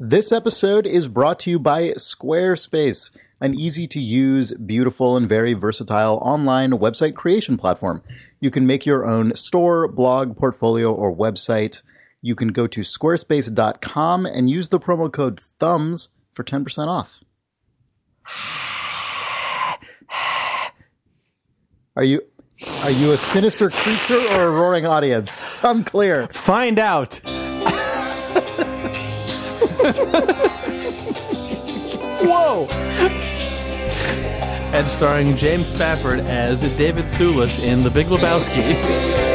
This episode is brought to you by Squarespace, an easy to use, beautiful, and very versatile online website creation platform. You can make your own store, blog, portfolio, or website. You can go to squarespace.com and use the promo code THUMBS for 10% off. Are you are you a sinister creature or a roaring audience? Unclear. Find out. Whoa! and starring James Spafford as David Thewlis in The Big Lebowski.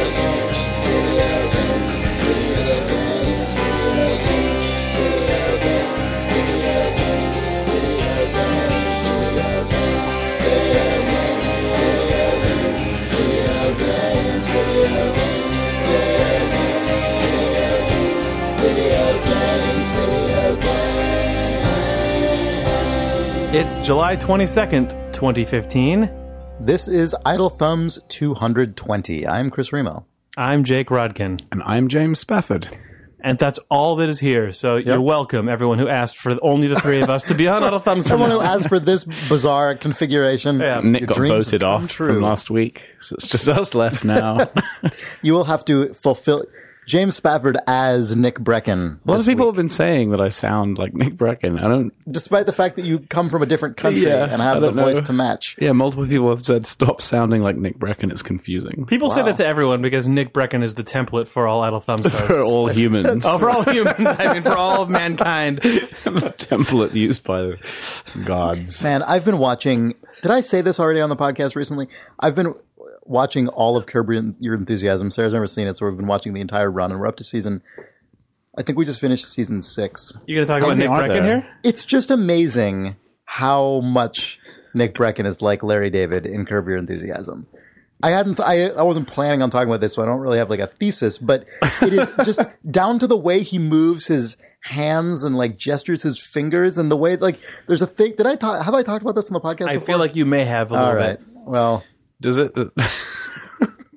It's July 22nd, 2015. This is Idle Thumbs 220. I'm Chris Remo. I'm Jake Rodkin. And I'm James Spafford. And that's all that is here. So you're welcome, everyone who asked for only the three of us to be on Idle Thumbs. Someone who asked for this bizarre configuration. Yeah. Nick Your got dreams voted come off true. from last week, so it's just us left now. You will have to fulfill James Spafford as Nick Breckon. A lot of people week, have been saying that I sound like Nick Breckon. I don't. despite the fact that you come from a different country Yeah, and I have the know. voice to match. Yeah, multiple people have said stop sounding like Nick Breckon. It's confusing. People say that to everyone because Nick Breckon is the template for all Idle Thumbs hosts. For all humans, Oh, for all humans, I mean, for all of mankind. the template used by the gods. Man, I've been watching. Did I say this already on the podcast recently? I've been watching all of Curb Your Your Enthusiasm. Sarah's never seen it, so we've been watching the entire run, and we're up to season. I think we just finished season six. You're gonna talk about many Nick are Breckon there? here? It's just amazing how much Nick Breckon is like Larry David in Curb Your Enthusiasm. I hadn't. I, I wasn't planning on talking about this, so I don't really have like a thesis. But it is just down to the way he moves his hands and like gestures his fingers and the way like there's a thing. Did I talk? Have I talked about this on the podcast? I before? feel like you may have a little All right. bit. Well, Does it? Uh,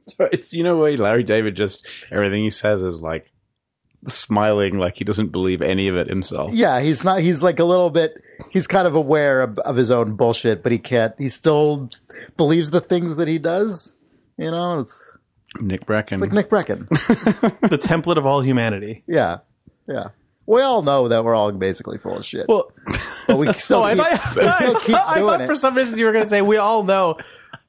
Sorry, it's you know way Larry David just everything he says is like smiling, like he doesn't believe any of it himself. yeah, he's not. He's like a little bit. He's kind of aware of, of his own bullshit, but he can't. He still believes the things that he does. You know, it's, Nick Breckon. it's like Nick Breckon. The template of all humanity. Yeah, yeah. We all know that we're all basically full of shit, Well, but we still oh, I keep, thought, we still keep I doing thought it. for some reason you were going to say we all know.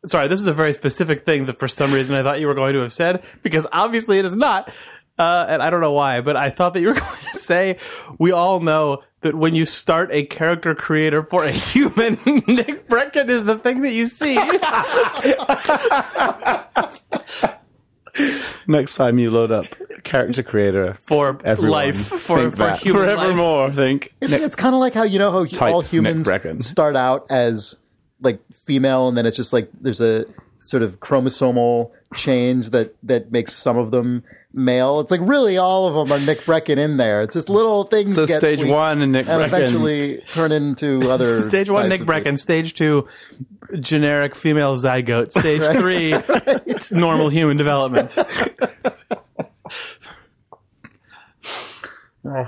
Sorry, this is a very specific thing that for some reason I thought you were going to have said because obviously it is not. Uh, and I don't know why, but I thought that you were going to say we all know that when you start a character creator for a human, Nick Breckon is the thing that you see. Next time you load up character creator for everyone, life, for, think for that. human life. forevermore. Think It's, it's kind of like how you know how Type all humans start out as like female, and then it's just like there's a sort of chromosomal change that that makes some of them male. It's like really all of them are Nick Breckon in there. It's just little things. so get stage tweaked one and Nick and Breckon. eventually turn into other Stage one, Nick of Breckon. Stage two, generic female zygote. Stage three, normal human development.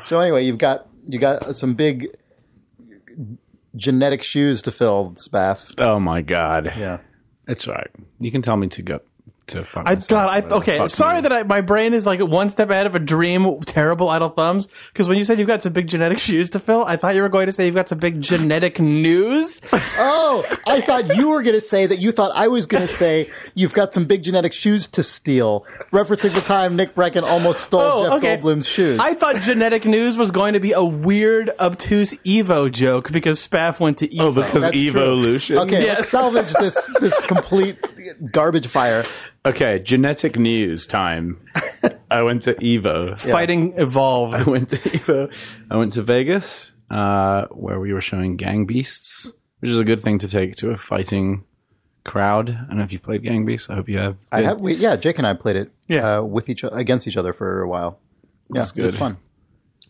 So anyway, you've got you got some big genetic shoes to fill, Spaff. Oh my god. Yeah. It's all right. You can tell me to go to fuck. I myself, God, I okay. Sorry me. that I, my brain is like one step ahead of a dream. Terrible idle thumbs. Because when you said you've got some big genetic shoes to fill, I thought you were going to say you've got some big genetic news. Oh, I thought you were going to say that you thought I was going to say you've got some big genetic shoes to steal, referencing the time Nick Breckon almost stole Oh, Jeff okay. Goldblum's shoes. I thought genetic news was going to be a weird, obtuse Evo joke because Spaff went to oh, Evo. Oh, because That's true. evolution. okay, Yes. let's salvage this this complete garbage fire. Okay, genetic news time. I went to Evo. fighting evolved. I went to Evo. I went to Vegas, uh, where we were showing Gang Beasts, which is a good thing to take to a fighting crowd. I don't know if you've played Gang Beasts. I hope you have. I have, we, yeah, Jake and I played it Yeah. uh, with each against each other for a while. Yeah, That's it was good. fun.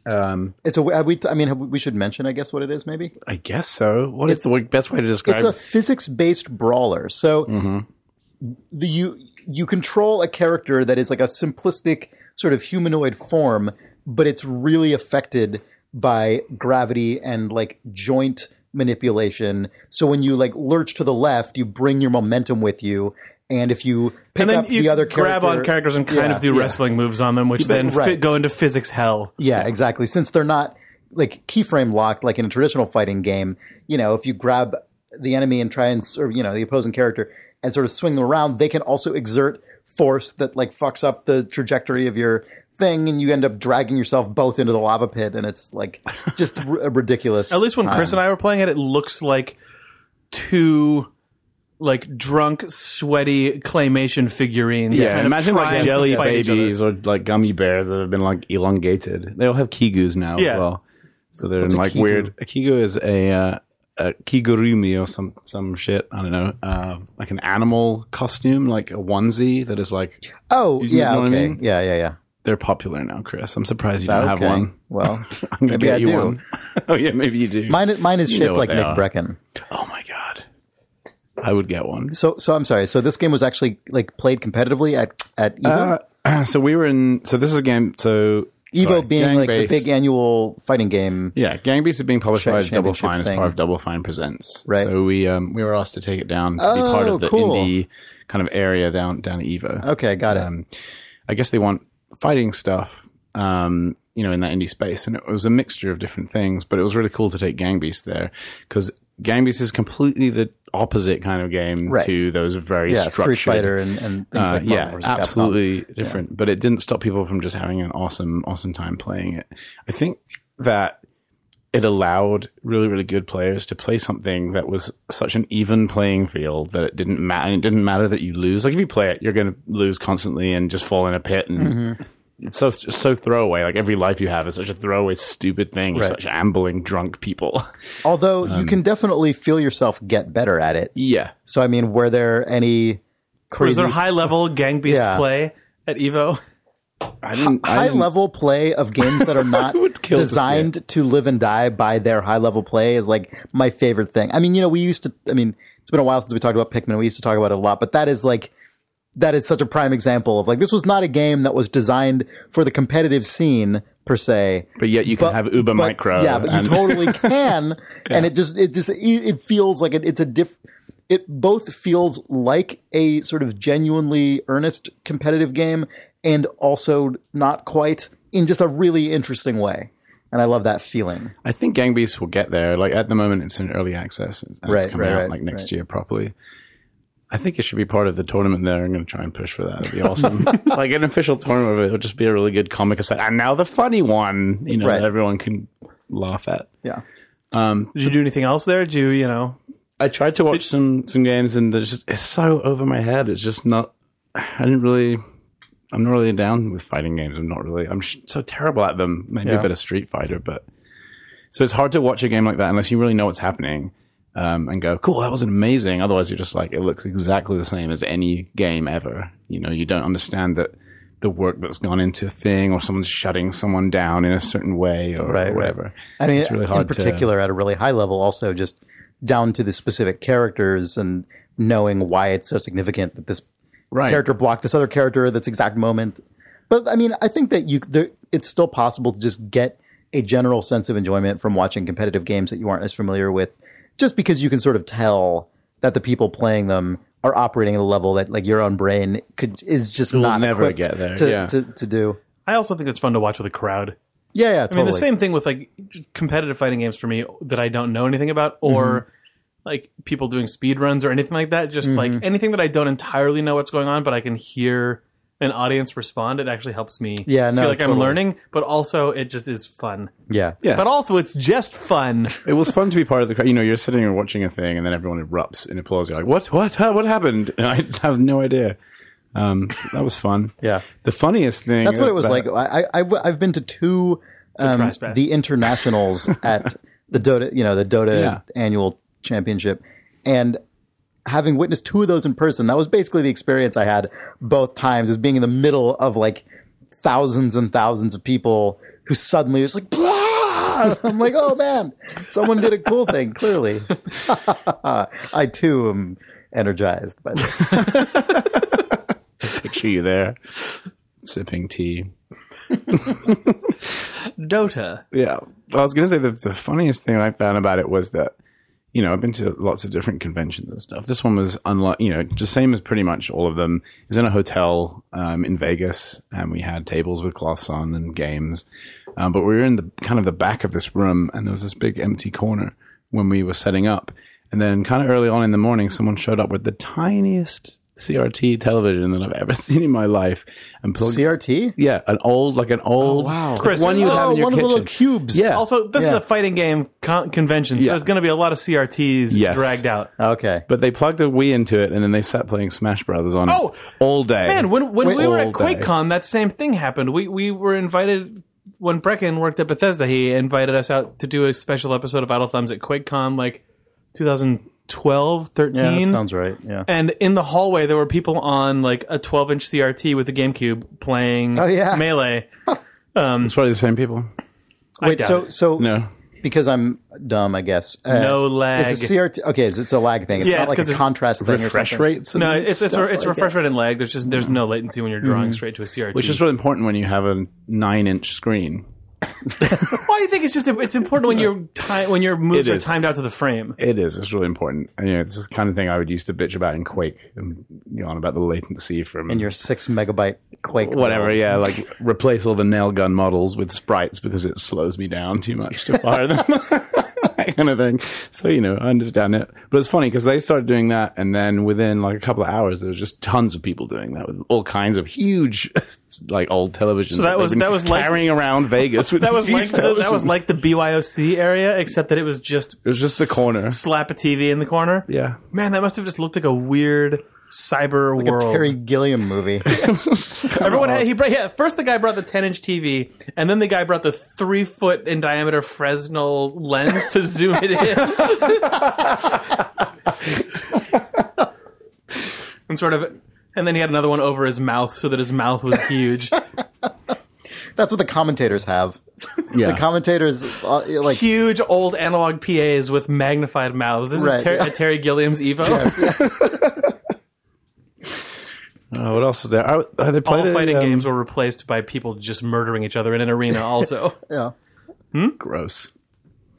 Um, It's a. have we, I mean, have we we should mention, I guess, what it is. Maybe I guess so. What is the best way to describe? it's a physics-based brawler. So Mm-hmm. the you you control a character that is like a simplistic sort of humanoid form, but it's really affected by gravity and like joint manipulation. So when you like lurch to the left, you bring your momentum with you. And if you pick And then up you the other grab character, on characters and kind Yeah, of do yeah. wrestling moves on them, which then right. fit, go into physics hell. Yeah, exactly. Since they're not like keyframe locked like in a traditional fighting game, you know, if you grab the enemy and try and or you know the opposing character and sort of swing them around, they can also exert force that like fucks up the trajectory of your thing, and you end up dragging yourself both into the lava pit, and it's like just r- a ridiculous. At least when Chris and I were playing it, it looks like two like drunk, sweaty claymation figurines. Yeah, kind of imagine like jelly fight each other. babies or like gummy bears that have been like elongated. They all have kigus now Yeah. as well. So they're What's in like kigu? weird. A kigu is a, uh, a kigurumi or some some shit. I don't know. Uh, like an animal costume, like a onesie that is like Oh yeah, what I okay, mean? yeah, yeah, yeah. they're popular now, Chris. I'm surprised you don't Okay. have one. Well, I'm gonna maybe get I you do. one. oh yeah, maybe you do. Mine, mine is You shaped like Nick are. Breckon. oh my god, I would get one. So, so I'm sorry. So this game was actually like played competitively at at Uh, so we were in. So this is a game. So Evo being Gang like the big annual fighting game. Yeah, Gang Beasts is being published by Double Fine as part of Double Fine Presents. Right. So we um, we were asked to take it down to be part Oh, of the cool. indie kind of area down down at Evo. Okay, got it. Um, I guess they want fighting stuff, um, you know, in that indie space, and it was a mixture of different things. But it was really cool to take Gang Beasts there because Gang Beasts is completely the opposite kind of game Right. to those very yeah, structured. Street Fighter and, and things Uh, like yeah, vs. Capcom. absolutely different. But it didn't stop people from just having an awesome, awesome time playing it. I think that it allowed really, really good players to play something that was such an even playing field that it didn't matter. It didn't matter that you lose. Like if you play it, you're going to lose constantly and just fall in a pit and. Mm-hmm. It's so it's so throwaway. Like every life you have is such a throwaway, stupid thing. You're Right. such ambling drunk people. Although Um, you can definitely feel yourself get better at it. yeah, So I mean, were there any Was there high level gang beast Yeah. play at Evo? I didn't. I high didn't- level play of games that are not would kill to designed to live and die by their high level play is like my favorite thing. I mean, you know, we used to. I mean, it's been a while since we talked about Pikmin. We used to talk about it a lot, but that is like that is such a prime example of like this was not a game that was designed for the competitive scene per se. But yet you can have Uber but- Micro. Yeah, but you totally can, and it just it just it, it feels like it, it's a diff. It both feels like a sort of genuinely earnest competitive game, and also not quite in just a really interesting way. And I love that feeling. I think Gang Beasts will get there. Like at the moment, it's in early access. And Right, it's coming right, out like next right. year properly. I think it should be part of the tournament there. I'm going to try and push for that. It'd be awesome. like an official tournament of it. It'll just be a really good comic aside. And now the funny one, you know, Right. that everyone can laugh at. Yeah. Um, Did you do anything else there? Did you, you know, I tried to watch some some games, and there's just it's so over my head. It's just not. I didn't really. I'm not really down with fighting games. I'm not really. I'm so terrible at them. Maybe Yeah. a bit of Street Fighter, but so it's hard to watch a game like that unless you really know what's happening. Um, and go, cool, that was amazing. Otherwise, you're just like, it looks exactly the same as any game ever. You know, you don't understand that the work that's gone into a thing, or someone's shutting someone down in a certain way, or, Right, right. whatever. I mean, It's really hard in to- particular, at a really high level, also just down to the specific characters and knowing why it's so significant that this Right. character blocked this other character at this exact moment. But I mean, I think that you there, it's still possible to just get a general sense of enjoyment from watching competitive games that you aren't as familiar with, just because you can sort of tell that the people playing them are operating at a level that like your own brain could is just will not never equipped get there, to, yeah. to to do. I also think it's fun to watch with a crowd. Yeah, yeah, I totally. mean, the same thing with like competitive fighting games for me that I don't know anything about, or Mm-hmm. like people doing speed runs or anything like that. Just like Mm-hmm. anything that I don't entirely know what's going on, but I can hear an audience respond. It actually helps me Yeah, no, feel like I'm totally. learning, but also it just is fun. Yeah, Yeah. But also, it's just fun. It was fun to be part of the crowd. You know, you're sitting and watching a thing, and then everyone erupts in applause. You're like, "What? What? Huh? What happened?" And I have no idea. Um, that was fun. yeah. The funniest thing. That's what it was about- like. I, I, I've, I've been to two, um, try, Spat. the internationals at the Dota, you know, the Dota Yeah. annual championship, and having witnessed two of those in person, that was basically the experience I had both times, as being in the middle of like thousands and thousands of people who suddenly was like, "Blah!" I'm like, oh man, someone did a cool thing. Clearly, I too am energized by this. Picture you there, sipping tea. Dota. Yeah. Well, I was going to say that the funniest thing I found about it was that, you know, I've been to lots of different conventions and stuff. This one was unlike, you know, just same as pretty much all of them. It was in a hotel um, in Vegas, and we had tables with cloths on and games. Um, but we were in the kind of the back of this room, and there was this big empty corner when we were setting up. And then, kind of early on in the morning, someone showed up with the tiniest CRT television that I've ever seen in my life, and plugged CRT. yeah, an old, like an old, oh, wow. Chris, one you oh, have in oh, your one of the kitchen. little cubes. Yeah. Also, this is a fighting game con- convention, so Yeah. there's going to be a lot of CRTs Yes. dragged out. Okay. But they plugged a Wii into it, and then they sat playing Smash Brothers on Oh! it all day. Man, when when Wait, we were at. QuakeCon, that same thing happened. We we were invited when Breckon worked at Bethesda. He invited us out to do a special episode of Battle Thumbs at QuakeCon, like 2012, 13. Yeah, that sounds right. Yeah. and in the hallway, there were people on like a 12 inch CRT with a GameCube playing Oh, yeah. Melee. it's probably the same people. Wait, so it. so No, because I'm dumb, I guess. Uh, No lag. It's a CRT. Okay, it's, it's a lag thing. It's Yeah, not it's like 'cause a contrast thing or refresh something. rates. and No, it's it's stuff, it's refresh rate and lag. There's just there's no latency when you're drawing straight to a CRT. which is really important when you have a nine-inch screen. why do you think it's just it's important when your time when your moves are timed out to the frame. It is. It's really important. And, you know, it's the kind of thing I would used to bitch about in Quake and you know, on about the latency from in your six megabyte Quake. whatever. world. Yeah, like replace all the nail gun models with sprites because it slows me down too much to fire them. that kind of thing. So you know, I understand it. But it's funny because they started doing that, and then within like a couple of hours, there was just tons of people doing that with all kinds of huge, like old televisions. So that was- that was like- carrying around Vegas with That was like the, that was like the BYOC area, except that it was just it was just the corner. slap a TV in the corner. Yeah. Man, that must have just looked like a weird cyber Like a world. Terry Gilliam movie. Everyone had, he brought, yeah. First, the guy brought the 10 inch TV, and then the guy brought the three foot in diameter Fresnel lens to zoom it in. and sort of, and then he had another one over his mouth so that his mouth was huge. That's what the commentators have. Yeah. The commentators uh, like huge old analog PAs with magnified mouths. This Right, is Ter- yeah. a Terry Gilliam's Evo. Uh, what else was there? I, uh, they All played a, fighting um, games were replaced by people just murdering each other in an arena. Also, yeah. Gross.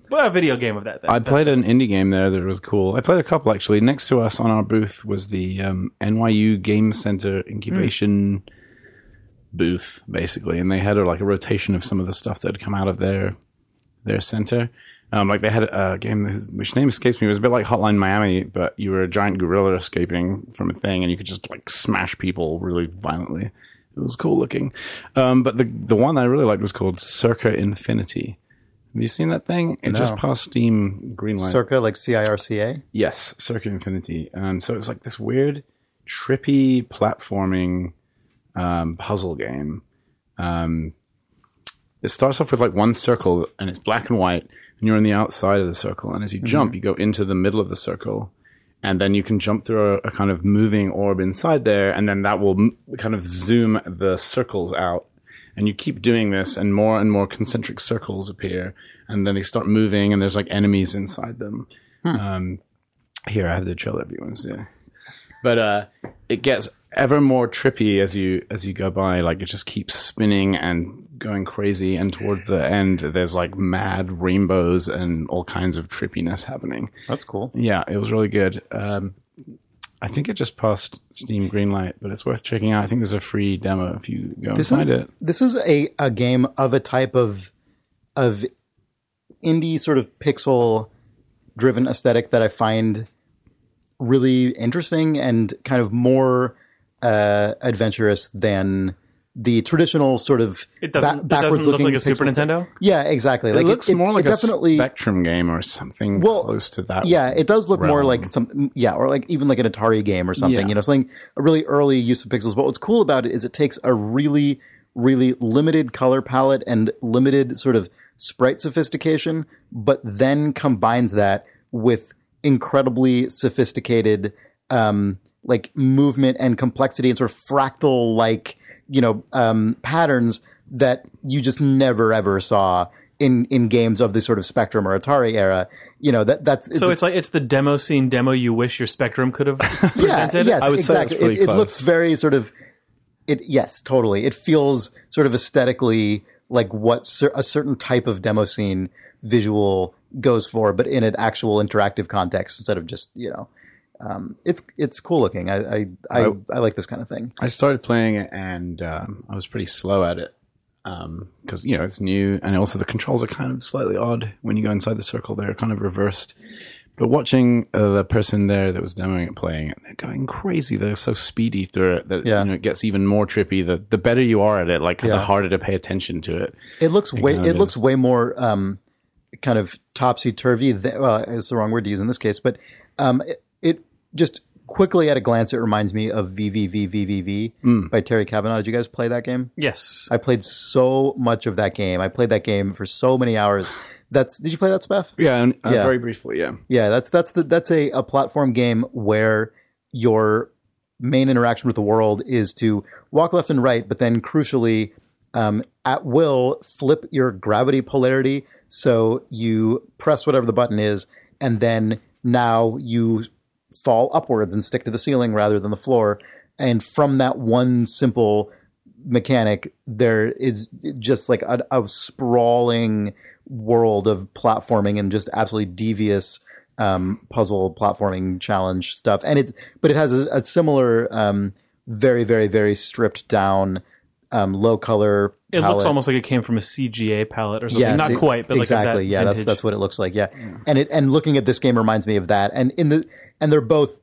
well, a video game of that. Then. I played an indie game there that was cool. I played a couple actually. Next to us on our booth was the um, NYU Game Center incubation booth, basically, and they had a, like a rotation of some of the stuff that had come out of their their center. Um, like they had a game whose- which name escapes me. It was a bit like Hotline Miami, but you were a giant gorilla escaping from a thing, and you could just like smash people really violently. It was cool looking. Um, but the the one I really liked was called Circa Infinity. Have you seen that thing? It just passed Steam Greenlight. Circa like C I R C A. Yes, Circa Infinity. And so it's like this weird, trippy platforming um, puzzle game. Um, it starts off with like one circle and it's black and white, and you're on the outside of the circle. And as you jump, you go into the middle of the circle. And then you can jump through a, a kind of moving orb inside there, and then that will m- kind of zoom the circles out. And you keep doing this, and more and more concentric circles appear, and then they start moving, and there's like enemies inside them. Um, here, I have the trailer if you want to see it. But uh, it gets ever more trippy as you as you go by. Like it just keeps spinning and going crazy. And toward the end, there's like mad rainbows and all kinds of trippiness happening. That's cool. Yeah, it was really good. Um, I think it just passed Steam Greenlight, but it's worth checking out. I think there's a free demo if you go and This find is, it. This is a, a game of a type of of indie sort of pixel driven aesthetic that I find really interesting and kind of more uh, adventurous than the traditional sort of it doesn't, ba- it backwards doesn't look looking like a Super pixel stuff. Nintendo. Yeah, exactly. Like it looks more like definitely a Spectrum game or something Well, close to that. Yeah, it does look more like some, yeah, or like even like an Atari game or something. Yeah. You know, something a really early use of pixels. But what's cool about it is it takes a really, really limited color palette and limited sort of sprite sophistication, but then combines that with incredibly sophisticated, um, like movement and complexity and sort of fractal like, you know, um, patterns that you just never ever saw in in games of the sort of Spectrum or Atari era. You know that that's So it's like it's the demo scene demo you wish your Spectrum could have presented. yeah, yes, I would say exactly. it's pretty it, it looks very sort of it yes, totally. It feels sort of aesthetically like what cer- a certain type of demo scene visual goes for, but in an actual interactive context instead of just you know. Um, it's it's cool looking. I I, I I- I like this kind of thing. I started playing it and um, I was pretty slow at it because you know it's new and also the controls are kind of slightly odd when you go inside the circle. They're kind of reversed. But watching uh, the person there that was demoing it playing it, they're going crazy. They're so speedy through it that Yeah. you know it gets even more trippy. The the better you are at it, like the harder to pay attention to it. It looks way it looks way more um, kind of topsy turvy. Well, it's the wrong word to use in this case, but um, it, it just quickly at a glance it reminds me of VVVVVV Hmm. by Terry Cavanagh. Did you guys play that game? Yes. I played so much of that game. I played that game for so many hours. That's did you play that, Spaff? Yeah, and, uh, Yeah. very briefly, yeah. Yeah, that's that's the that's a, a platform game where your main interaction with the world is to walk left and right, but then crucially, um, at will, flip your gravity polarity. So you press whatever the button is, and then now you fall upwards and stick to the ceiling rather than the floor. And from that one simple mechanic, there is just like a, a sprawling world of platforming and just absolutely devious um, puzzle platforming challenge stuff. And it's but it has a, a similar, um, very very very stripped down, um, low color. It looks almost like it came from a CGA palette or something. Yes, Not it- quite, but exactly. like that yeah, that's vintage. that's what it looks like. Yeah, and it and looking at this game reminds me of that. And in the and they're both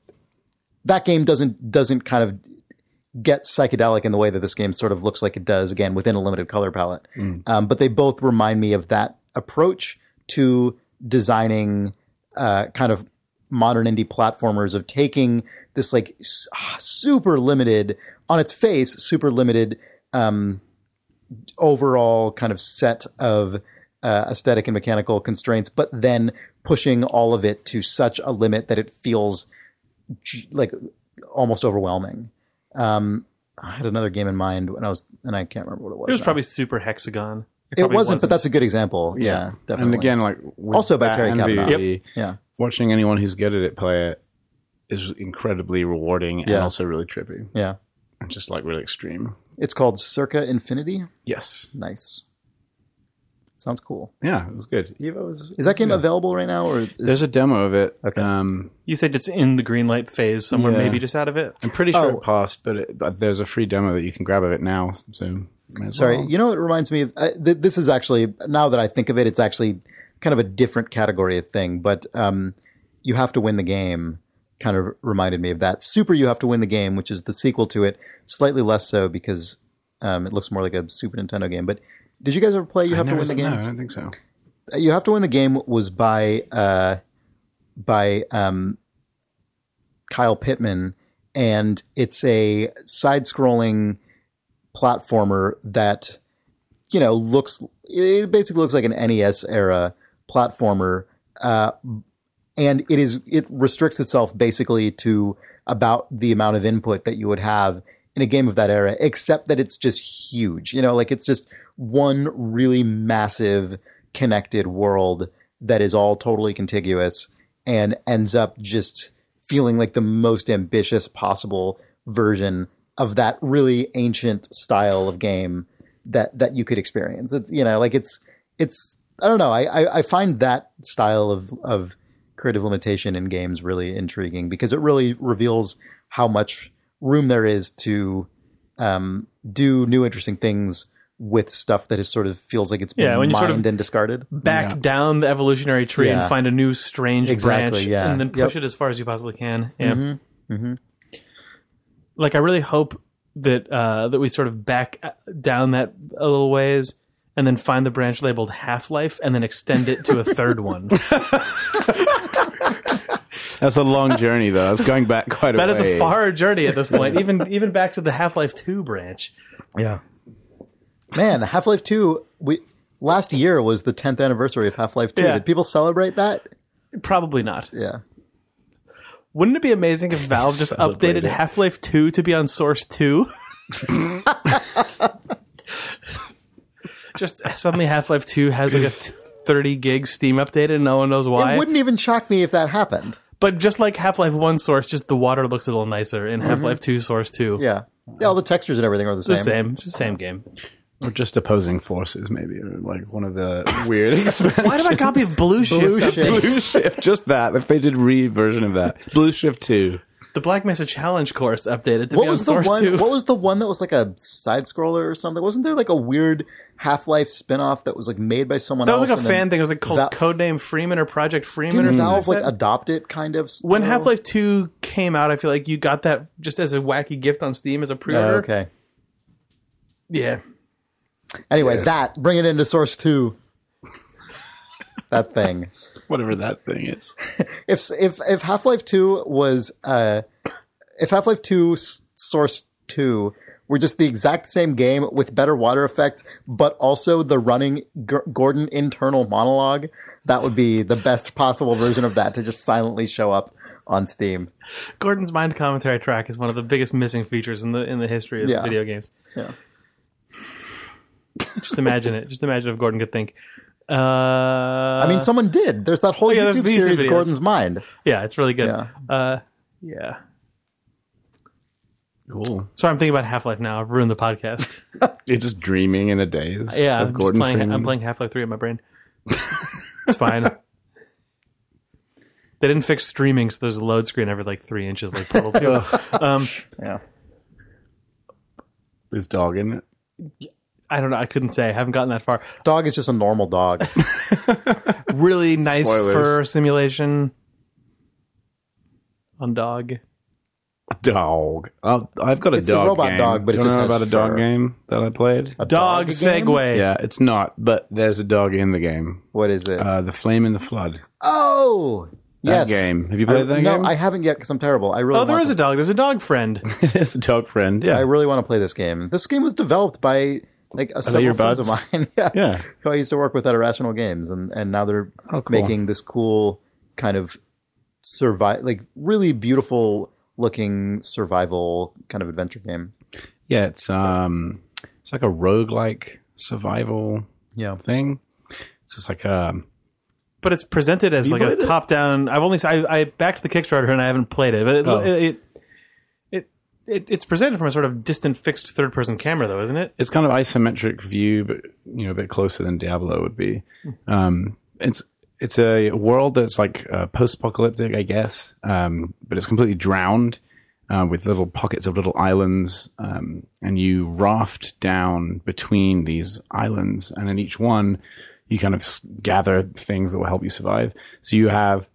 that game doesn't doesn't kind of get psychedelic in the way that this game sort of looks like it does again within a limited color palette. Um, but they both remind me of that approach to designing uh, kind of modern indie platformers of taking this like super limited on its face super limited um, overall kind of set of uh, aesthetic and mechanical constraints, but then pushing all of it to such a limit that it feels like almost overwhelming. Um, I had another game in mind when I was, and I can't remember what it was. It was now. probably Super Hexagon. it probably wasn't, but that's a good example. Yeah, definitely. And again, like Also by that Terry and Cavanagh. VVV, yeah, watching anyone who's good at it play it is incredibly rewarding and Yeah. also really trippy yeah. and just like really extreme. It's called Circa Infinity. Yes. Nice. Sounds cool. Yeah, it was good. Evo was, Is that game yeah. available right now, or is, There's a demo of it. Okay. Um, You said it's in the green light phase somewhere, Yeah. maybe just out of it. I'm pretty sure Oh. it passed, but, it, but there's a free demo that you can grab of it now. So Sorry, well. you know it reminds me of? Uh, th- this is actually now that I think of it, it's actually kind of a different category of thing. But um, you have to win the game. Kind of reminded me of that. Super, you have to win the game, which is the sequel to it. Slightly less so because um, it looks more like a Super Nintendo game. But did you guys ever play? You have to win the game. No, I don't think so. You have to win the game was by uh, by um, Kyle Pittman, and it's a side-scrolling platformer that you know looks it basically looks like an NES era platformer, uh, and it is it restricts itself basically to about the amount of input that you would have in a game of that era, except that it's just huge. You know, like it's just one really massive connected world that is all totally contiguous and ends up just feeling like the most ambitious possible version of that really ancient style of game that that you could experience. It's you know like it's it's I don't know I I, I find that style of of creative limitation in games really intriguing because it really reveals how much room there is to um, do new interesting things with stuff that is sort of feels like it's been Yeah, when you mined sort of and discarded. Back Yeah. down the evolutionary tree Yeah. and find a new strange Exactly, branch, yeah. and then push Yep. it as far as you possibly can. Yeah. Mm-hmm. Mm-hmm. Like I really hope that uh, that we sort of back uh, down that a little ways. And then find the branch labeled Half Life, and then extend it to a third one. That's a long journey, though. It's going back quite a bit. That is way. a far journey at this point, even even back to the Half Life Two branch. Yeah. Man, Half Life Two. We last year was the 10th anniversary of Half Life Two. Yeah. Did people celebrate that? Probably not. Yeah. Wouldn't it be amazing if Valve just updated. Half Life 2 to be on Source 2? just suddenly Half Life 2 has like a t- 30 gig Steam update and no one knows why. It wouldn't even shock me if that happened. but just like Half Life 1 Source, just the water looks a little nicer in Half Life 2 Source 2. Mm-hmm. Yeah. Yeah, all the textures and everything are the same. the same. It's the same game. Or just opposing forces, maybe, or like one of the weird. Why did I copy Blue Shift? Blue Shift. Blue Shift, just that. If they did re version of that, Blue Shift Two. The Black Mesa Challenge course updated to What be on was the Source one? 2. What was the one that was like a side scroller or something? Wasn't there like a weird Half Life spin off that was like made by someone that else? was like a and then fan thing. It was like called Val- Codename Freeman or Project Freeman or Didn't something Valve like like that. adopt it kind of? when? Half Life 2 came out, I feel like you got that just as a wacky gift on Steam as a pre Oh, order. okay. Yeah. Anyway, that bring it into Source Two. that thing. Whatever that thing is. If if if Half Life Two was uh, if Half Life Two Source Two were just the exact same game with better water effects, but also the running G- Gordon internal monologue, that would be the best possible version of that to just silently show up on Steam. Gordon's mind commentary track is one of the biggest missing features in the in the history of Yeah. video games. Yeah. Just imagine it. Just imagine if Gordon could think. Uh, I mean, someone did. There's that whole yeah, YouTube YouTube series, videos. Gordon's Mind. yeah, it's really good. Yeah. Uh, yeah. Cool. Sorry, I'm thinking about Half Life now. I've ruined the podcast. You're just dreaming in a daze. Yeah, of I'm, just Gordon playing, I'm playing Half Life 3 in my brain. it's fine. They didn't fix streaming, so there's a load screen every like three inches, like Portal 2. um, Yeah. His dog in it. I don't know. I couldn't say. I haven't gotten that far. Dog is just a normal dog. Really nice Spoilers. fur simulation on dog. Dog. Oh, I've got a It's the dog robot game. dog, but it Do you just know has about a dog fur. game that I played? A Dog, game? segue. Yeah, it's not, but there's a dog in the game. What is it? Uh, the Flame in the Flood. oh, That yes. game. Have you I, played that game? no, game? I haven't yet because I'm terrible. I really Oh, there want is to, a dog. There's a dog friend. it is a dog friend. Yeah. I really want to play this game. This game was developed by like a several your friends of mine. yeah. yeah. who I used to work with at Irrational Games, and and now they're Oh, cool. making this cool kind of survive, like really beautiful looking survival kind of adventure game. Yeah, it's um it's like a roguelike survival Yeah, thing. It's just like um but it's presented as You like a top down. I've only I, I backed the Kickstarter and I haven't played it, but it, Oh. it, it it it's presented from a sort of distant fixed third person camera, though, isn't it? it's kind of isometric view, but you know, a bit closer than Diablo would be. Um, it's it's a world that's like uh, post-apocalyptic, I guess, um, but it's completely drowned uh, with little pockets of little islands, um, and you raft down between these islands, and in each one, you kind of gather things that will help you survive. So you have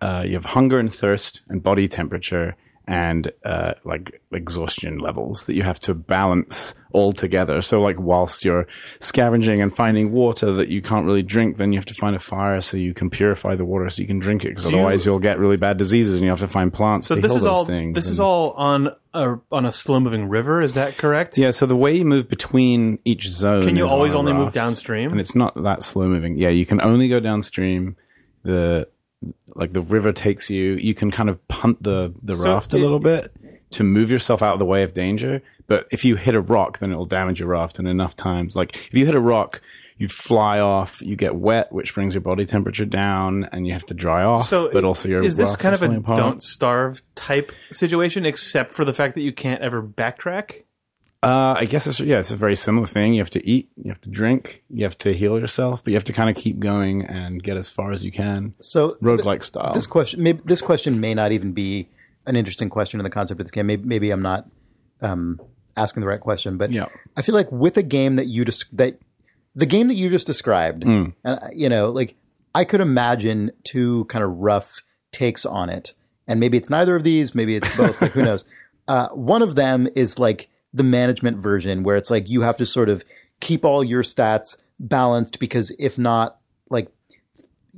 uh, you have hunger and thirst and body temperature and uh, like exhaustion levels that you have to balance all together. So like whilst you're scavenging and finding water that you can't really drink, then you have to find a fire so you can purify the water so you can drink it. Because otherwise you'll get really bad diseases and you have to find plants So this is those all things. this is all on a on a slow moving river. Is that correct? yeah. So the way you move between each zone, Can you on always a only move downstream? and it's not that slow moving. Yeah, you can only go downstream. The like the river takes you. You can kind of punt the the So raft a it- little bit to move yourself out of the way of danger. But if you hit a rock, then it'll damage your raft. And enough times, like if you hit a rock, you fly off. You get wet, which brings your body temperature down, and you have to dry off. So but also your is this kind of a apart. don't starve type situation, except for the fact that you can't ever backtrack? Uh, I guess it's yeah, it's a very similar thing. You have to eat, you have to drink, you have to heal yourself, but you have to kind of keep going and get as far as you can, so roguelike style. this question maybe this question may not even be an interesting question in the concept of this game. Maybe, maybe I'm not um, asking the right question, but Yeah. I feel like with a game that you just that the game that you just described, Mm. and uh, you know, like I could imagine two kind of rough takes on it, and maybe it's neither of these, maybe it's both. like who knows? Uh, one of them is like the management version, where it's like you have to sort of keep all your stats balanced because if not, like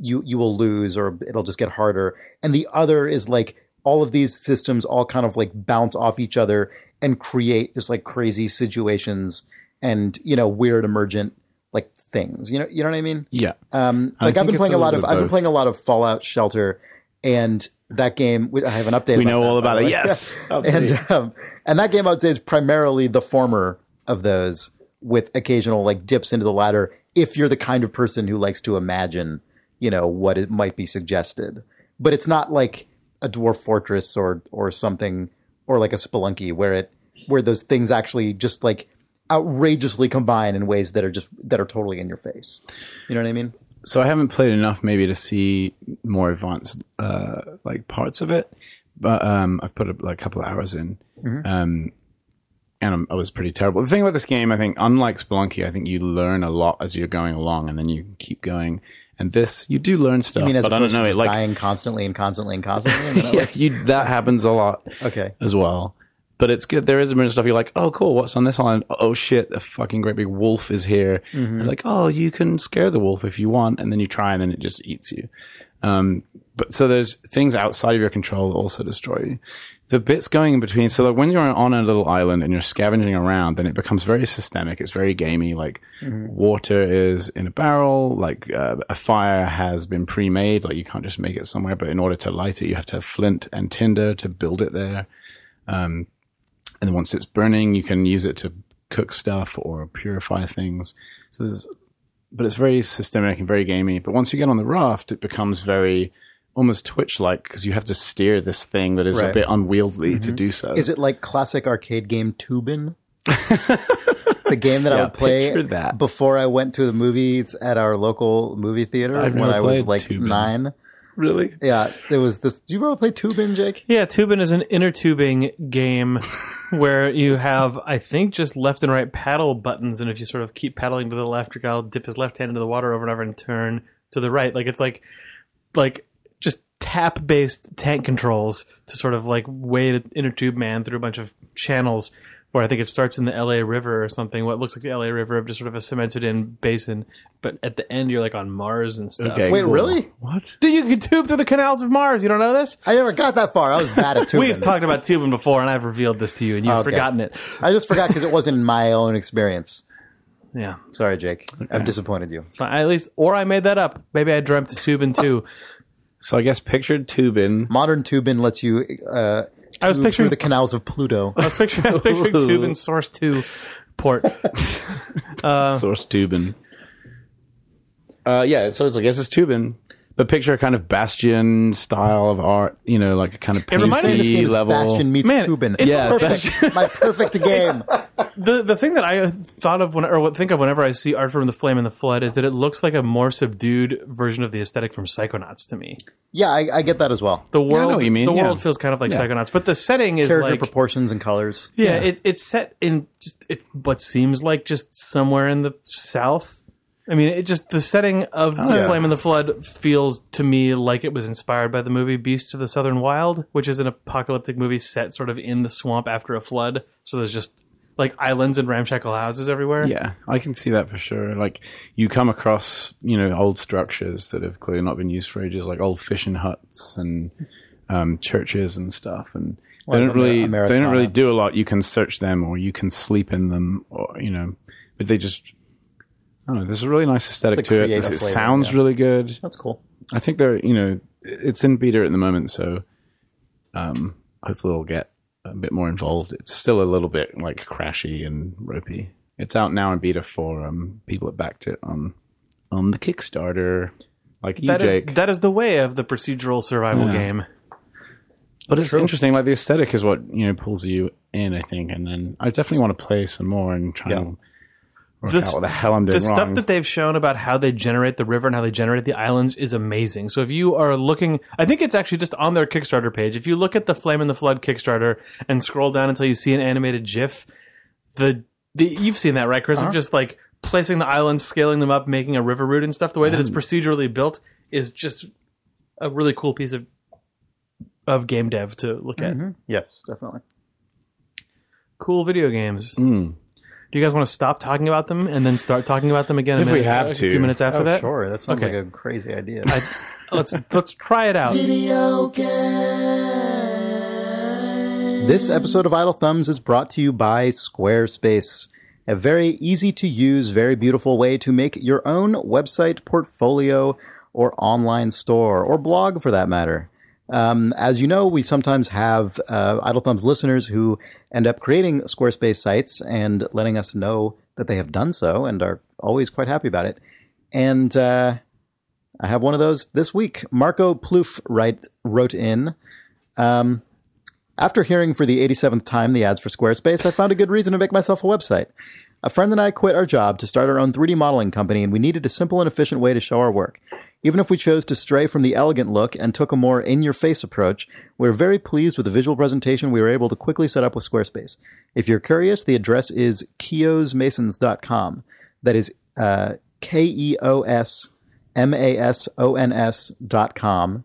you you will lose or it'll just get harder. And the other is like all of these systems all kind of like bounce off each other and create just like crazy situations and you know weird emergent like things. You know you know what I mean? yeah, Um, like I've been playing a a lot of bit I've been playing a lot of Fallout Shelter and that game we- I have an update. we know all about it. way. Yes, and um, and that game I would say is primarily the former of those, with occasional like dips into the latter. If you're the kind of person who likes to imagine, you know, what it might be suggested, but it's not like a dwarf fortress or or something or like a spelunky where it where those things actually just like outrageously combine in ways that are just that are totally in your face. You know what I mean? So I haven't played enough maybe to see more advanced uh, like parts of it, but um, I've put a, like a couple of hours in, um, and I'm, I was pretty terrible. The thing about this game, I think, unlike Spelunky, I think you learn a lot as you're going along, and then you keep going. And this, you do learn stuff, I mean, as but I don't know it like dying constantly and constantly and constantly. And yeah, like, you, that happens a lot okay, as well. But it's good. There is a bit of stuff you're like, oh, cool. What's on this island? Oh shit, a fucking great big wolf is here. It's like, oh, you can scare the wolf if you want, and then you try, and then it just eats you. Um, but so there's things outside of your control that also destroy you. The bits going in between. So like when you're on a little island and you're scavenging around, then it becomes very systemic. It's very gamey. Like water is in a barrel. Like uh, a fire has been pre-made. Like you can't just make it somewhere. But in order to light it, you have to have flint and tinder to build it there and once it's burning, you can use it to cook stuff or purify things. So there's, but it's very systemic and very gamey. But once you get on the raft, it becomes very almost Twitch-like because you have to steer this thing that is a bit unwieldy to mm-hmm. do so. is it like classic arcade game Toobin'? the game that I would play that. before I went to the movies at our local movie theater I've when I was like Toobin'. nine. Really? Yeah, there was this. Do you ever play Toobin', Jake? Yeah, tubing is an inner tubing game where you have, I think, just left and right paddle buttons, and if you sort of keep paddling to the left, your guy will dip his left hand into the water over and over and turn to the right. Like it's like, like just tap based tank controls to sort of like wade an inner tube man through a bunch of channels. Where I think it starts in the LA River or something, what looks like the LA River of just sort of a cemented in basin, but at the end you're like on Mars and stuff. Wait, really? What? Dude, you can tube through the canals of Mars. You don't know this? I never got that far. I was bad at Toobin'. We've talked about tubing before, and I've revealed this to you, and you've Okay. forgotten it. I just forgot because it wasn't my own experience. Yeah, Sorry, Jake. I've disappointed you. it's. At least, or I made that up. Maybe I dreamt tubing too. So I guess pictured tubing. Modern Toobin' lets you. Uh, I was picturing- the canals of Pluto. I was picturing, I was picturing tubing Source Two port. source tubing. Uh, yeah, so it's, I guess it's tubing. But picture a kind of Bastion style of art, you know, like a kind of It reminded me of this game level. Bastion meets Man, Toobin'. it's Yeah, perfect. my perfect game. The the thing that I thought of when, or what think of whenever I see art from the Flame and the Flood is that it looks like a more subdued version of the aesthetic from Psychonauts to me. Yeah, I, I get that as well. The I know world, what you mean, the yeah. world feels kind of like Psychonauts, but the setting is Character like proportions and colors. Yeah, It, it's set in just it, what seems like just somewhere in the south. I mean, it just the setting of the yeah. Flame and the Flood feels to me like it was inspired by the movie Beasts of the Southern Wild, which is an apocalyptic movie set sort of in the swamp after a flood. So there's just like islands and ramshackle houses everywhere. Yeah, I can see that for sure. Like you come across, you know, old structures that have clearly not been used for ages, like old fishing huts and um, churches and stuff, and they don't Amer- really they don't really do a lot. You can search them, or you can sleep in them, or you know, but they just. I don't know. There's a really nice aesthetic to it. creative It flavor, sounds yeah. really good. That's cool. I think they're, you know, it's in beta at the moment, so um, hopefully it'll get a bit more involved. It's still a little bit like crashy and ropey. It's out now in beta for um, people that backed it on on the Kickstarter, like you, That is Jake. that is the way of the procedural survival Yeah. game. but it's interesting. Like the aesthetic is what you know pulls you in, I think. And then I definitely want to play some more and try Yeah. to work The what the hell I'm doing the wrong. stuff that they've shown about how they generate the river and how they generate the islands is amazing. So if you are looking, I think it's actually just on their Kickstarter page. If you look at the Flame and the Flood Kickstarter and scroll down until you see an animated GIF, the, the you've seen that right, Chris? Of uh-huh. just like placing the islands, scaling them up, making a river route and stuff. The way that it's mm. procedurally built is just a really cool piece of of game dev to look at. Mm-hmm. Yes, definitely. Cool video games. Mm. Do you guys want to stop talking about them and then start talking about them again? a If we minute- have a to. few minutes after Oh, that. sure. That sounds Okay. like a crazy idea. I, let's let's try it out. This episode of Idle Thumbs is brought to you by Squarespace, a very easy to use, very beautiful way to make your own website, portfolio, or online store, or blog for that matter. Um, as you know, we sometimes have uh, Idle Thumbs listeners who end up creating Squarespace sites and letting us know that they have done so and are always quite happy about it. And uh, I have one of those this week. Marco Plouffe write, wrote in. Um, After hearing for the 87th time the ads for Squarespace, I found a good reason to make myself a website. A friend and I quit our job to start our own 3D modeling company, and we needed a simple and efficient way to show our work. Even if we chose to stray from the elegant look and took a more in your face approach, we are very pleased with the visual presentation we were able to quickly set up with Squarespace. If you're curious, the address is keosmasons.com. That is uh, K E O S M A S O N S dot com.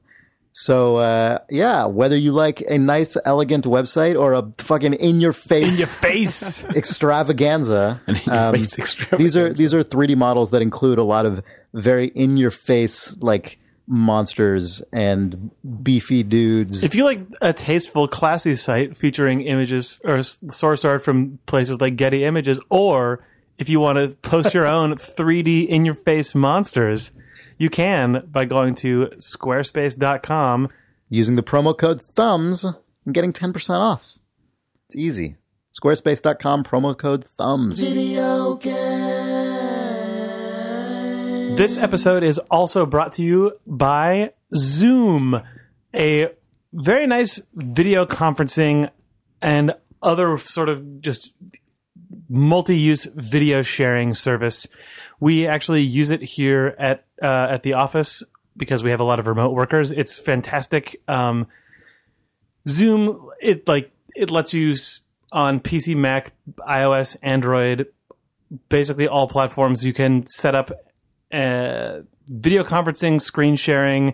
So uh, yeah, whether you like a nice, elegant website or a fucking in your face In your face. extravaganza, In your um, face extravaganza. these are these are 3D models that include a lot of very in your face like monsters and beefy dudes. If you like a tasteful, classy site featuring images or source art from places like Getty Images, or if you want to post your own 3D in your face monsters, you can by going to squarespace.com. using the promo code thumbs and getting 10% off. It's easy. Squarespace.com promo code thumbs. Video This episode is also brought to you by Zoom, a very nice video conferencing and other sort of just multi-use video sharing service. We actually use it here at uh, at the office because we have a lot of remote workers. It's fantastic. Um, Zoom it like it lets you on PC, Mac, iOS, Android, basically all platforms. You can set up uh, video conferencing, screen sharing,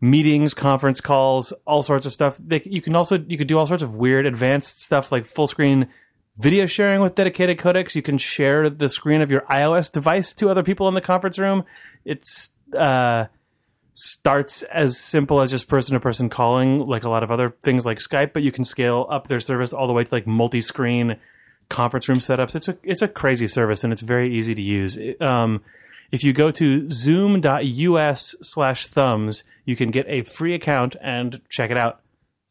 meetings, conference calls, all sorts of stuff. They, you can also you could do all sorts of weird advanced stuff like full screen video sharing with dedicated codecs. You can share the screen of your iOS device to other people in the conference room. It's uh, starts as simple as just person to person calling, like a lot of other things like Skype, but you can scale up their service all the way to like multi screen conference room setups. It's a it's a crazy service and it's very easy to use. Um, if you go to zoom.us slash thumbs, you can get a free account and check it out.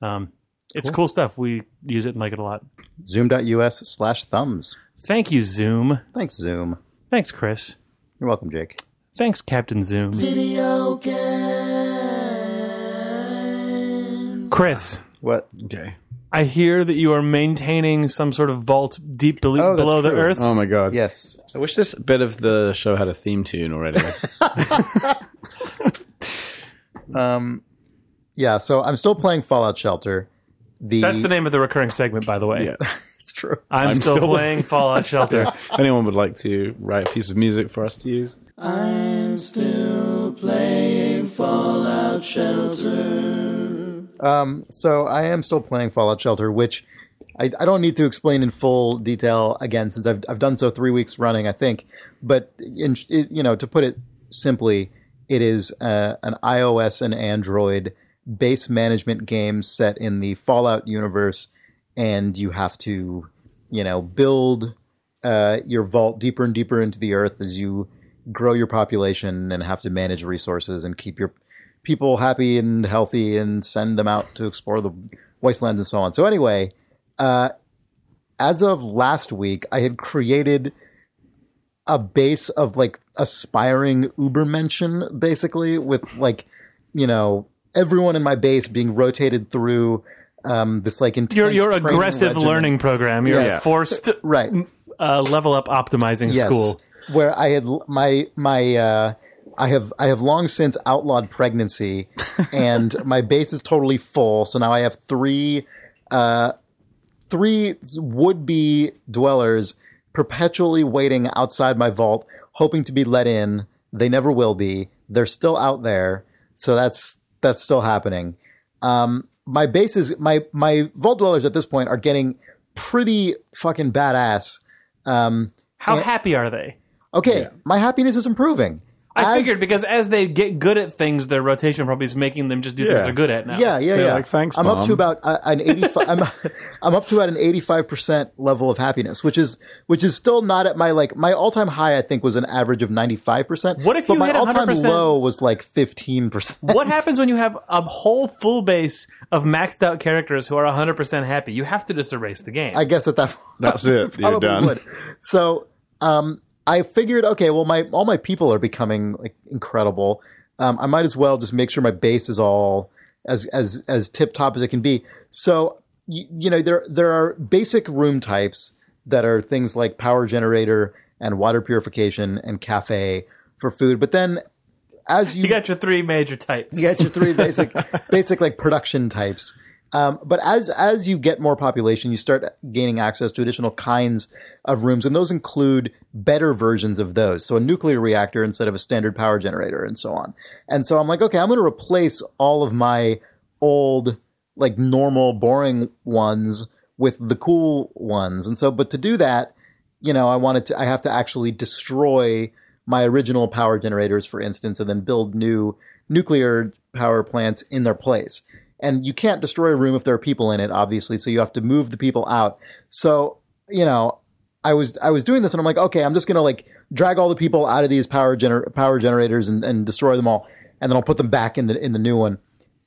Um, it's cool. stuff. We use it and like it a lot. Zoom.us slash thumbs. Thank you, Zoom. Thanks, Zoom. Thanks, Chris. You're welcome, Jake. Thanks, Captain Zoom. Video games. Chris, What? Okay. I hear that you are maintaining some sort of vault deep bel- Oh, that's below the true. earth. Oh my god. Yes. I wish this bit of the show had a theme tune already. Um, yeah, so I'm still playing Fallout Shelter. The, That's the name of the recurring segment, by the way. yeah. It's true. I'm, I'm still, still- playing Fallout Shelter. If anyone would like to write a piece of music for us to use. I'm still playing Fallout Shelter. Um, so I am still playing Fallout Shelter, which I, I don't need to explain in full detail again, since I've I've done so three weeks running, I think. But in, it, you know, to put it simply, it is uh, an iOS and Android base management game set in the Fallout universe, and you have to, you know, build uh, your vault deeper and deeper into the earth as you grow your population and have to manage resources and keep your people happy and healthy and send them out to explore the wastelands and so on. So anyway, uh, as of last week, I had created a base of like aspiring Uber Ubermenschen, basically, with like, you know, everyone in my base being rotated through um, this like intense Your your aggressive regimen. learning program. Your Yeah. forced right? uh, level up optimizing yes, school. where I had my my uh, I have I have long since outlawed pregnancy, and my base is totally full. So now I have three uh, three would be dwellers perpetually waiting outside my vault, hoping to be let in. They never will be. They're still out there, so that's that's still happening. Um, my base is my my vault dwellers at this point are getting pretty fucking badass. Um, How happy are they? Okay, my happiness is improving. I As- figured because as they get good at things, their rotation probably is making them just do things they're good at now. Yeah, yeah, They're yeah. like, "Thanks, I'm up to about uh, an 85. I'm, I'm up to about an 85 percent level of happiness, which is which is still not at my like my all time high. I think was an average of 95 percent. What if but you my all time low was like 15 percent? What happens when you have a whole full base of maxed out characters who are 100% happy? You have to just erase the game. I guess at that That's it. You're done. would. So um, I figured, okay, well, my all my people are becoming like incredible. Um, I might as well just make sure my base is all as as as tip top as it can be. So you, you know there there are basic room types that are things like power generator and water purification and cafe for food, but then as you, You got your three major types. you got your three basic basic like production types. Um, but as as you get more population, you start gaining access to additional kinds of rooms, and those include better versions of those. So a nuclear reactor instead of a standard power generator, and so on. And so I'm like, okay, I'm going to replace all of my old, like normal, boring ones with the cool ones. And so, but to do that, you know, I wanted to, I have to actually destroy my original power generators, for instance, and then build new nuclear power plants in their place. And you can't destroy a room if there are people in it, obviously. So you have to move the people out. So, you know, I was I was doing this and I'm like, okay, I'm just gonna like drag all the people out of these power gener- power generators and, and destroy them all, and then I'll put them back in the in the new one.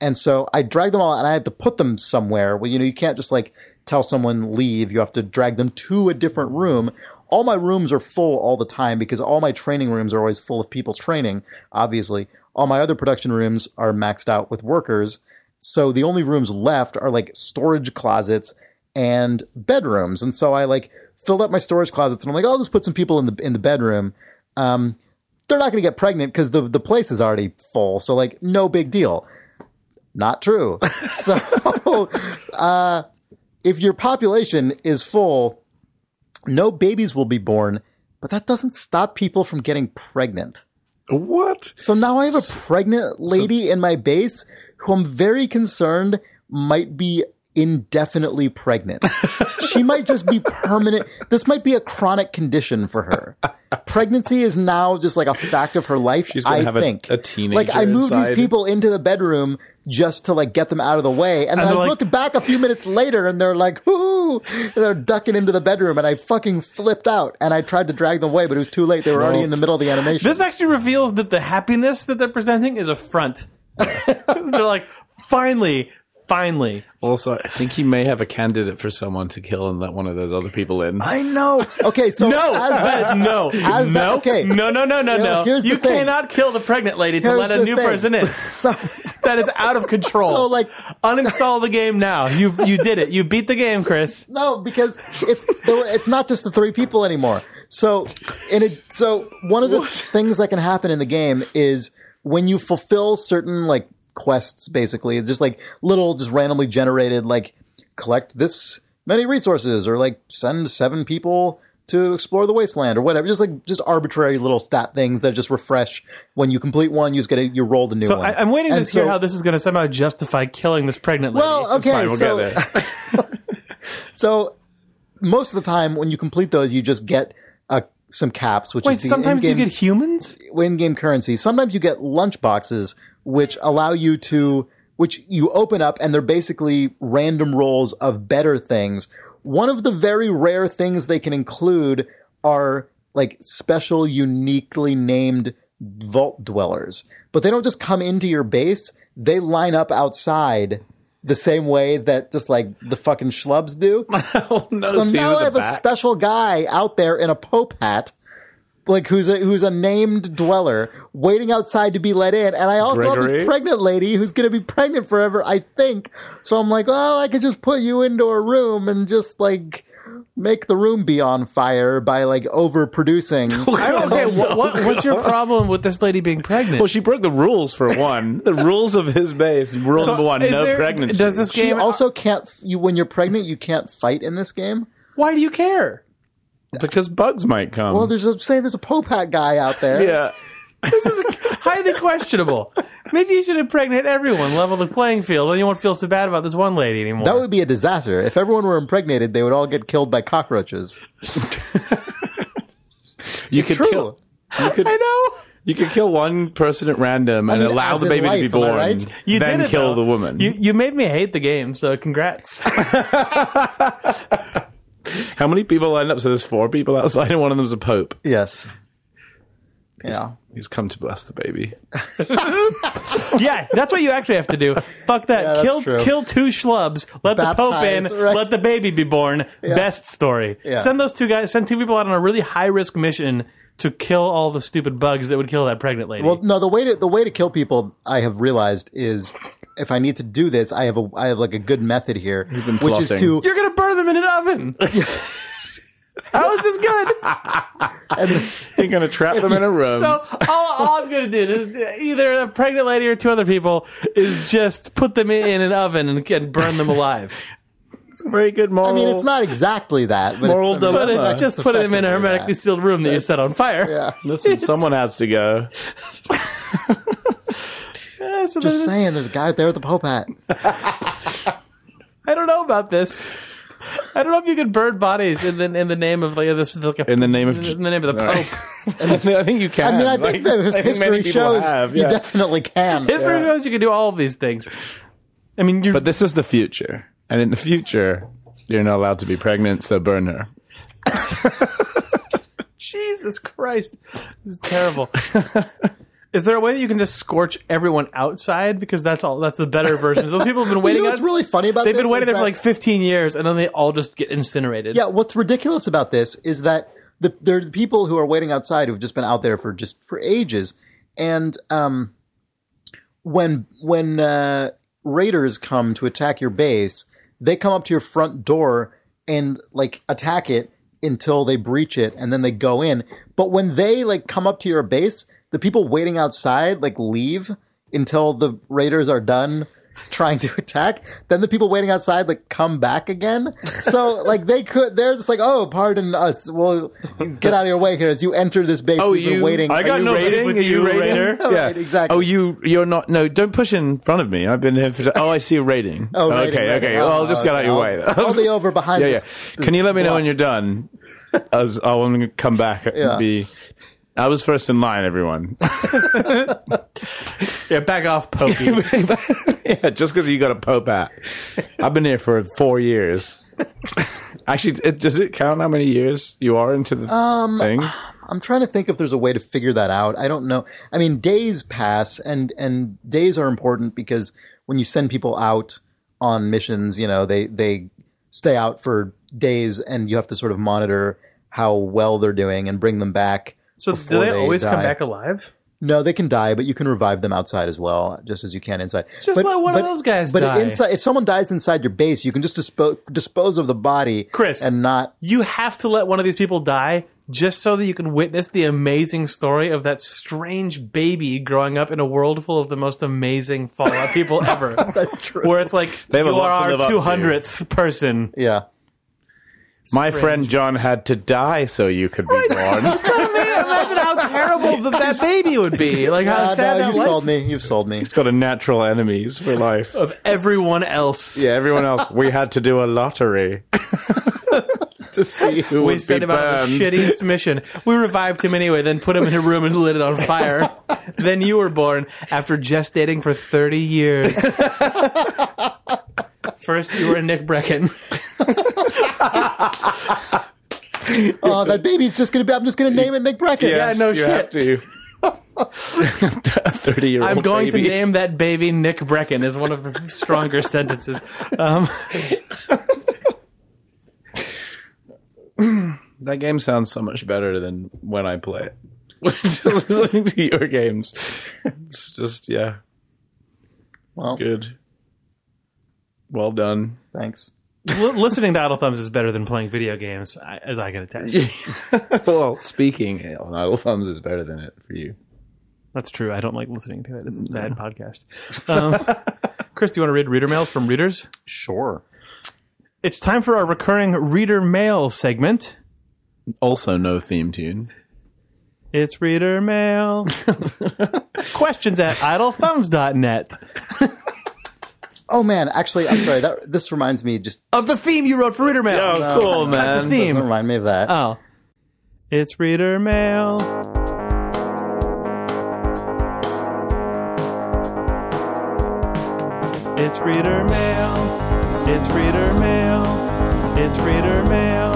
And so I dragged them all out and I had to put them somewhere. Well, you know, you can't just like tell someone leave. You have to drag them to a different room. All my rooms are full all the time because all my training rooms are always full of people training, obviously. All my other production rooms are maxed out with workers. So the only rooms left are like storage closets and bedrooms. And so I like filled up my storage closets and I'm like, oh, I'll just put some people in the in the bedroom. Um, they're not going to get pregnant because the the place is already full. So like, no big deal. Not true. so uh, if your population is full, no babies will be born, but that doesn't stop people from getting pregnant. What? So now I have a pregnant lady in my base who I'm very concerned might be indefinitely pregnant. she might just be permanent. This might be a chronic condition for her. Pregnancy is now just like a fact of her life. She's gonna I have think. a teenager Like I moved inside. these people into the bedroom just to like get them out of the way, and then I like- looked back a few minutes later, and they're like, "Whoo!" They're ducking into the bedroom, and I fucking flipped out, and I tried to drag them away, but it was too late. They were already in the middle of the animation. This actually reveals that the happiness that they're presenting is a front. they're like, finally, finally. Also, I think he may have a candidate for someone to kill and let one of those other people in. I know. Okay, so No, as that is no, As that- no, okay. no, no, no, no, No, no. You cannot kill the pregnant lady to Here's let a new thing. person in. So, That is out of control. So, like- uninstall the game now. You you did it. You beat the game, Chris. no, because it's it's not just the three people anymore. So, and it so one of the things that can happen in the game is when you fulfill certain like quests, basically, it's just like little, just randomly generated, like collect this many resources, or like send seven people to explore the wasteland, or whatever. Just like just arbitrary little stat things that just refresh when you complete one. You just get a, you roll a new So one. I, I'm waiting And to hear how this is going to somehow justify killing this pregnant lady. Well, okay, Fine, we'll so. So most of the time, when you complete those, you just get some caps, which Wait, is the sometimes you get humans. in-game currency. Sometimes you get lunch boxes, which allow you to, which you open up, and they're basically random rolls of better things. One of the very rare things they can include are like special, uniquely named vault dwellers. But they don't just come into your base; they line up outside. The same way that just like the fucking schlubs do. oh, no, So now I have a special guy out there in a pope hat, like who's a who's a named dweller, waiting outside to be let in. And I also have this pregnant lady who's going to be pregnant forever, I think. So I'm like, well, I could just put you into a room and just like make the room be on fire by like overproducing. I don't, okay, what, what, what's your problem with this lady being pregnant? Well, she broke the rules for one. the rules of his base. Rule So number one: is no there- pregnancy. Does this she game also can't. You when you're pregnant, you can't fight in this game. Why do you care? because bugs might come? Well, there's a say there's a pope hat guy out there. yeah. This is highly questionable. Maybe you should impregnate everyone, level the playing field, and you won't feel so bad about this one lady anymore. That would be a disaster. If everyone were impregnated, they would all get killed by cockroaches. You could true. kill. You could. I know. You could kill one person at random and mean, allow the baby life, to be born. right? You then did it, kill though. the woman. You you made me hate the game, so congrats. How many people end up? So there's four people outside, and one of them's a pope. Yes. Yeah. He's come to bless the baby. yeah, that's what you actually have to do. Fuck that. Yeah, kill true. kill two schlubs. Let the Pope in. Right. Let the baby be born. Best story. Yeah. Send those two guys. Send two people out on a really high risk mission to kill all the stupid bugs that would kill that pregnant lady. Well, no. The way to the way to kill people, I have realized, is if I need to do this, I have a I have like a good method here, been which is to You're gonna burn them in an oven. How is this good? And You're gonna trap them in a room. So all, all I'm gonna do is either a pregnant lady or two other people is just put them in an oven and, and burn them alive. it's a very good moral. I mean, it's not exactly that, but Moral it's, I mean, But dilemma. it's just putting them in a effectively hermetically that. sealed room that you set on fire. Yeah, Listen, someone has to go. Yeah, so just then- saying, there's a guy out there with a Pope hat. I don't know about this. I don't know if you could burn bodies in the in the name of like this like a, In the name of in the name of the All right. Pope. I think you can. I mean, I Like, think that I history many shows have, you definitely can. History shows you can do all of these things. I mean, you're But this is the future, and in the future, you're not allowed to be pregnant, so burn her. Jesus Christ, this is terrible. Is there a way that you can just scorch everyone outside? Because that's all. That's the better version. Those people have been You waiting. know out- what's really funny about They've this been waiting is there for that- like 15 years, and then they all just get incinerated. Yeah, what's ridiculous about this is that the there are people who are waiting outside who've just been out there for just for ages, and um, when when uh, raiders come to attack your base, they come up to your front door and like attack it until they breach it, and then they go in. But when they like come up to your base, the people waiting outside like leave until the raiders are done trying to attack. Then the people waiting outside like come back again. So like they could, they're just like, oh, pardon us. Well, get out of your way here as you enter this base. Oh, We've been you- waiting. I got Are you no rating. With Are you, you raiding? Raider? Yeah, Right, exactly. Oh, you you're not. No, don't push in front of me. I've been here for. Oh, I see a rating. Oh, rating, okay, rating. okay. Well, I'll Oh, just get out okay. your way. I'll, I'll be over behind. yeah, yeah. this, Can you let me know when you're done? As oh, I'll gonna come back and Yeah. be. I was first in line, everyone. yeah. Back off, Pokey. yeah, just because you got a pope hat. I've been here for four years. Actually, it, does it count how many years you are into the Um, thing? I'm trying to think if there's a way to figure that out. I don't know. I mean, days pass, and and days are important because when you send people out on missions, you know, they they stay out for days, and you have to sort of monitor how well they're doing and bring them back. So do before they always come back alive? No, they can die, but you can revive them outside as well, just as you can inside. Just but, let one of those guys but die. inside, if someone dies inside your base, you can just dispo- dispose of the body, Chris. and not. You have to let one of these people die just so that you can witness the amazing story of that strange baby growing up in a world full of the most amazing Fallout people ever. That's true. Where it's like They have a you lot are our two hundredth person. Yeah. My friend John had to die so you could be oh born. Imagine how terrible the, that baby would be. Like how Uh, sad no, that you've life sold me. You've sold me. He's got a natural enemies for life. of everyone else. Yeah, everyone else. We had to do a lottery to see who We would sent be him out on the shittiest mission. We revived him anyway, then put him in a room and lit it on fire. then you were born after gestating for 30 years. First, you were a Nick Breckon. Oh, that baby's just gonna be. I'm just gonna name it Nick Breckon. Yeah, no you shit. have to. Thirty-year-old. I'm going baby. to name that baby Nick Breckon is one of the stronger sentences. Um, That game sounds so much better than when I play it. just listening to your games, it's just yeah, Well, good. Well done. thanks. Li- listening to Idle Thumbs is better than playing video games, as I can attest. well, speaking, on Idle Thumbs is better than it for you. That's true. I don't like listening to it. It's a bad podcast. Um, Chris, do you want to read reader mails from readers? Sure. It's time for our recurring reader mail segment. Also, no theme tune. It's reader mail. Questions at idlethumbs.net. Oh man, actually, I'm sorry. That this reminds me. Just Of the theme you wrote for reader mail. Oh, cool, Not man. the theme. doesn't remind me of that. Oh. It's reader mail. It's reader mail. It's reader mail. It's reader mail.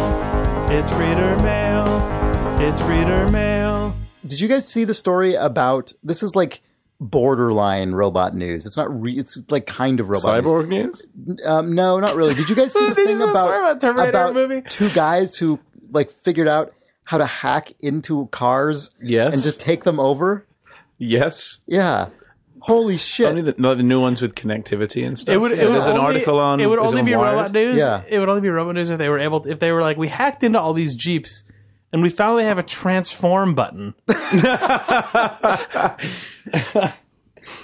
It's reader mail. It's reader mail. Did you guys see the story about? This is like borderline robot news. It's not. Re, it's like kind of robot. Cyborg news? News. Um, no, not really. Did you guys see the thing about about Terminator about movie? two guys who like figured out how to hack into cars Yes. and just take them over? Yes. Yeah. Holy shit! Only the, not the new ones with connectivity and stuff. It would. Yeah, it would there's an only, article on. It would only be Wired? robot news. Yeah. It would only be robot news if they were able. To, if they were like, we hacked into all these jeeps, and we finally have a transform button.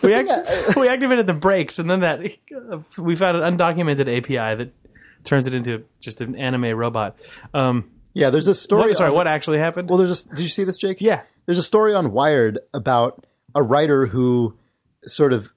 we act, we activated the brakes, and then that we found an undocumented API that turns it into just an anime robot. Um, yeah, there's a story. what, sorry, on- what actually happened? Well, there's a, did you see this, Jake? yeah. There's a story on Wired about a writer who sort of,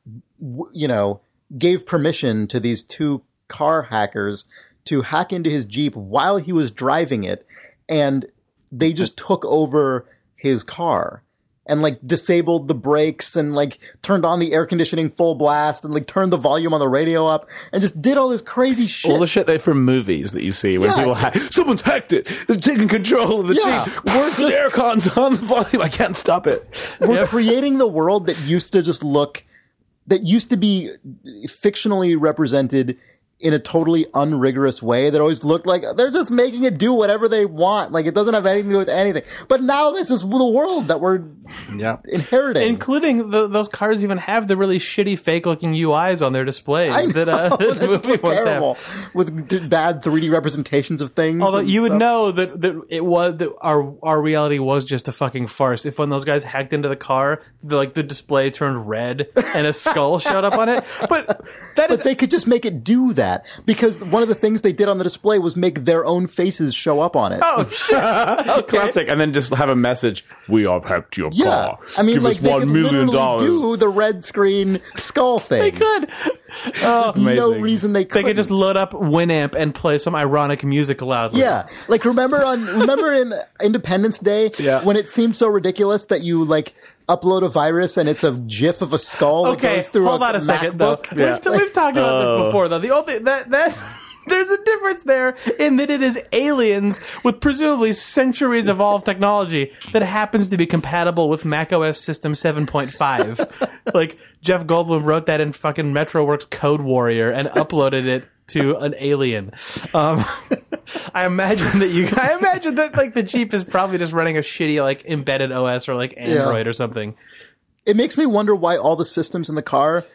you know, gave permission to these two car hackers to hack into his Jeep while he was driving it. And they just took over his car and like disabled the brakes and like turned on the air conditioning full blast and like turned the volume on the radio up and just did all this crazy shit. All the shit they from movies that you see when Yeah. people hack. Someone's hacked it. They're taking control of the Yeah. Jeep. We're the aircon's on the volume. I can't stop it. We're creating the world that used to just look, that used to be fictionally represented in a totally unrigorous way that always looked like they're just making it do whatever they want. Like it doesn't have anything to do with anything. But now this is the world that we're Yeah. inheriting. Including the, those cars even have the really shitty fake looking UIs on their displays I that uh, know, that that's movie ones have. terrible with d- bad 3D representations of things. Although and you would stuff. know that, that it was that our our reality was just a fucking farce. If when those guys hacked into the car, the, like the display turned red and a skull showed up on it. But that is But they could just make it do that because one of the things they did on the display was make their own faces show up on it. oh shit. Classic. And then just have a message. We have hacked your yeah, car. I mean, Give like us they one could million literally dollars. do the red screen skull thing. They could. Oh. no Amazing. reason they could. They could could just load up Winamp and play some ironic music loudly. Yeah, like remember on remember in Independence Day Yeah. when it seemed so ridiculous that you like upload a virus and it's a GIF of a skull that goes through hold a on a second though. MacBook. We've, we've talked about this oh. before though. The only that that there's a difference there in that it is aliens with presumably centuries evolved technology that happens to be compatible with Mac OS System 7.5. like Jeff Goldblum wrote that in fucking Metrowerks CodeWarrior and uploaded it to an alien. Um, I imagine that you. I imagine that like the Jeep is probably just running a shitty like embedded OS or like Android or something. It makes me wonder why all the systems in the car.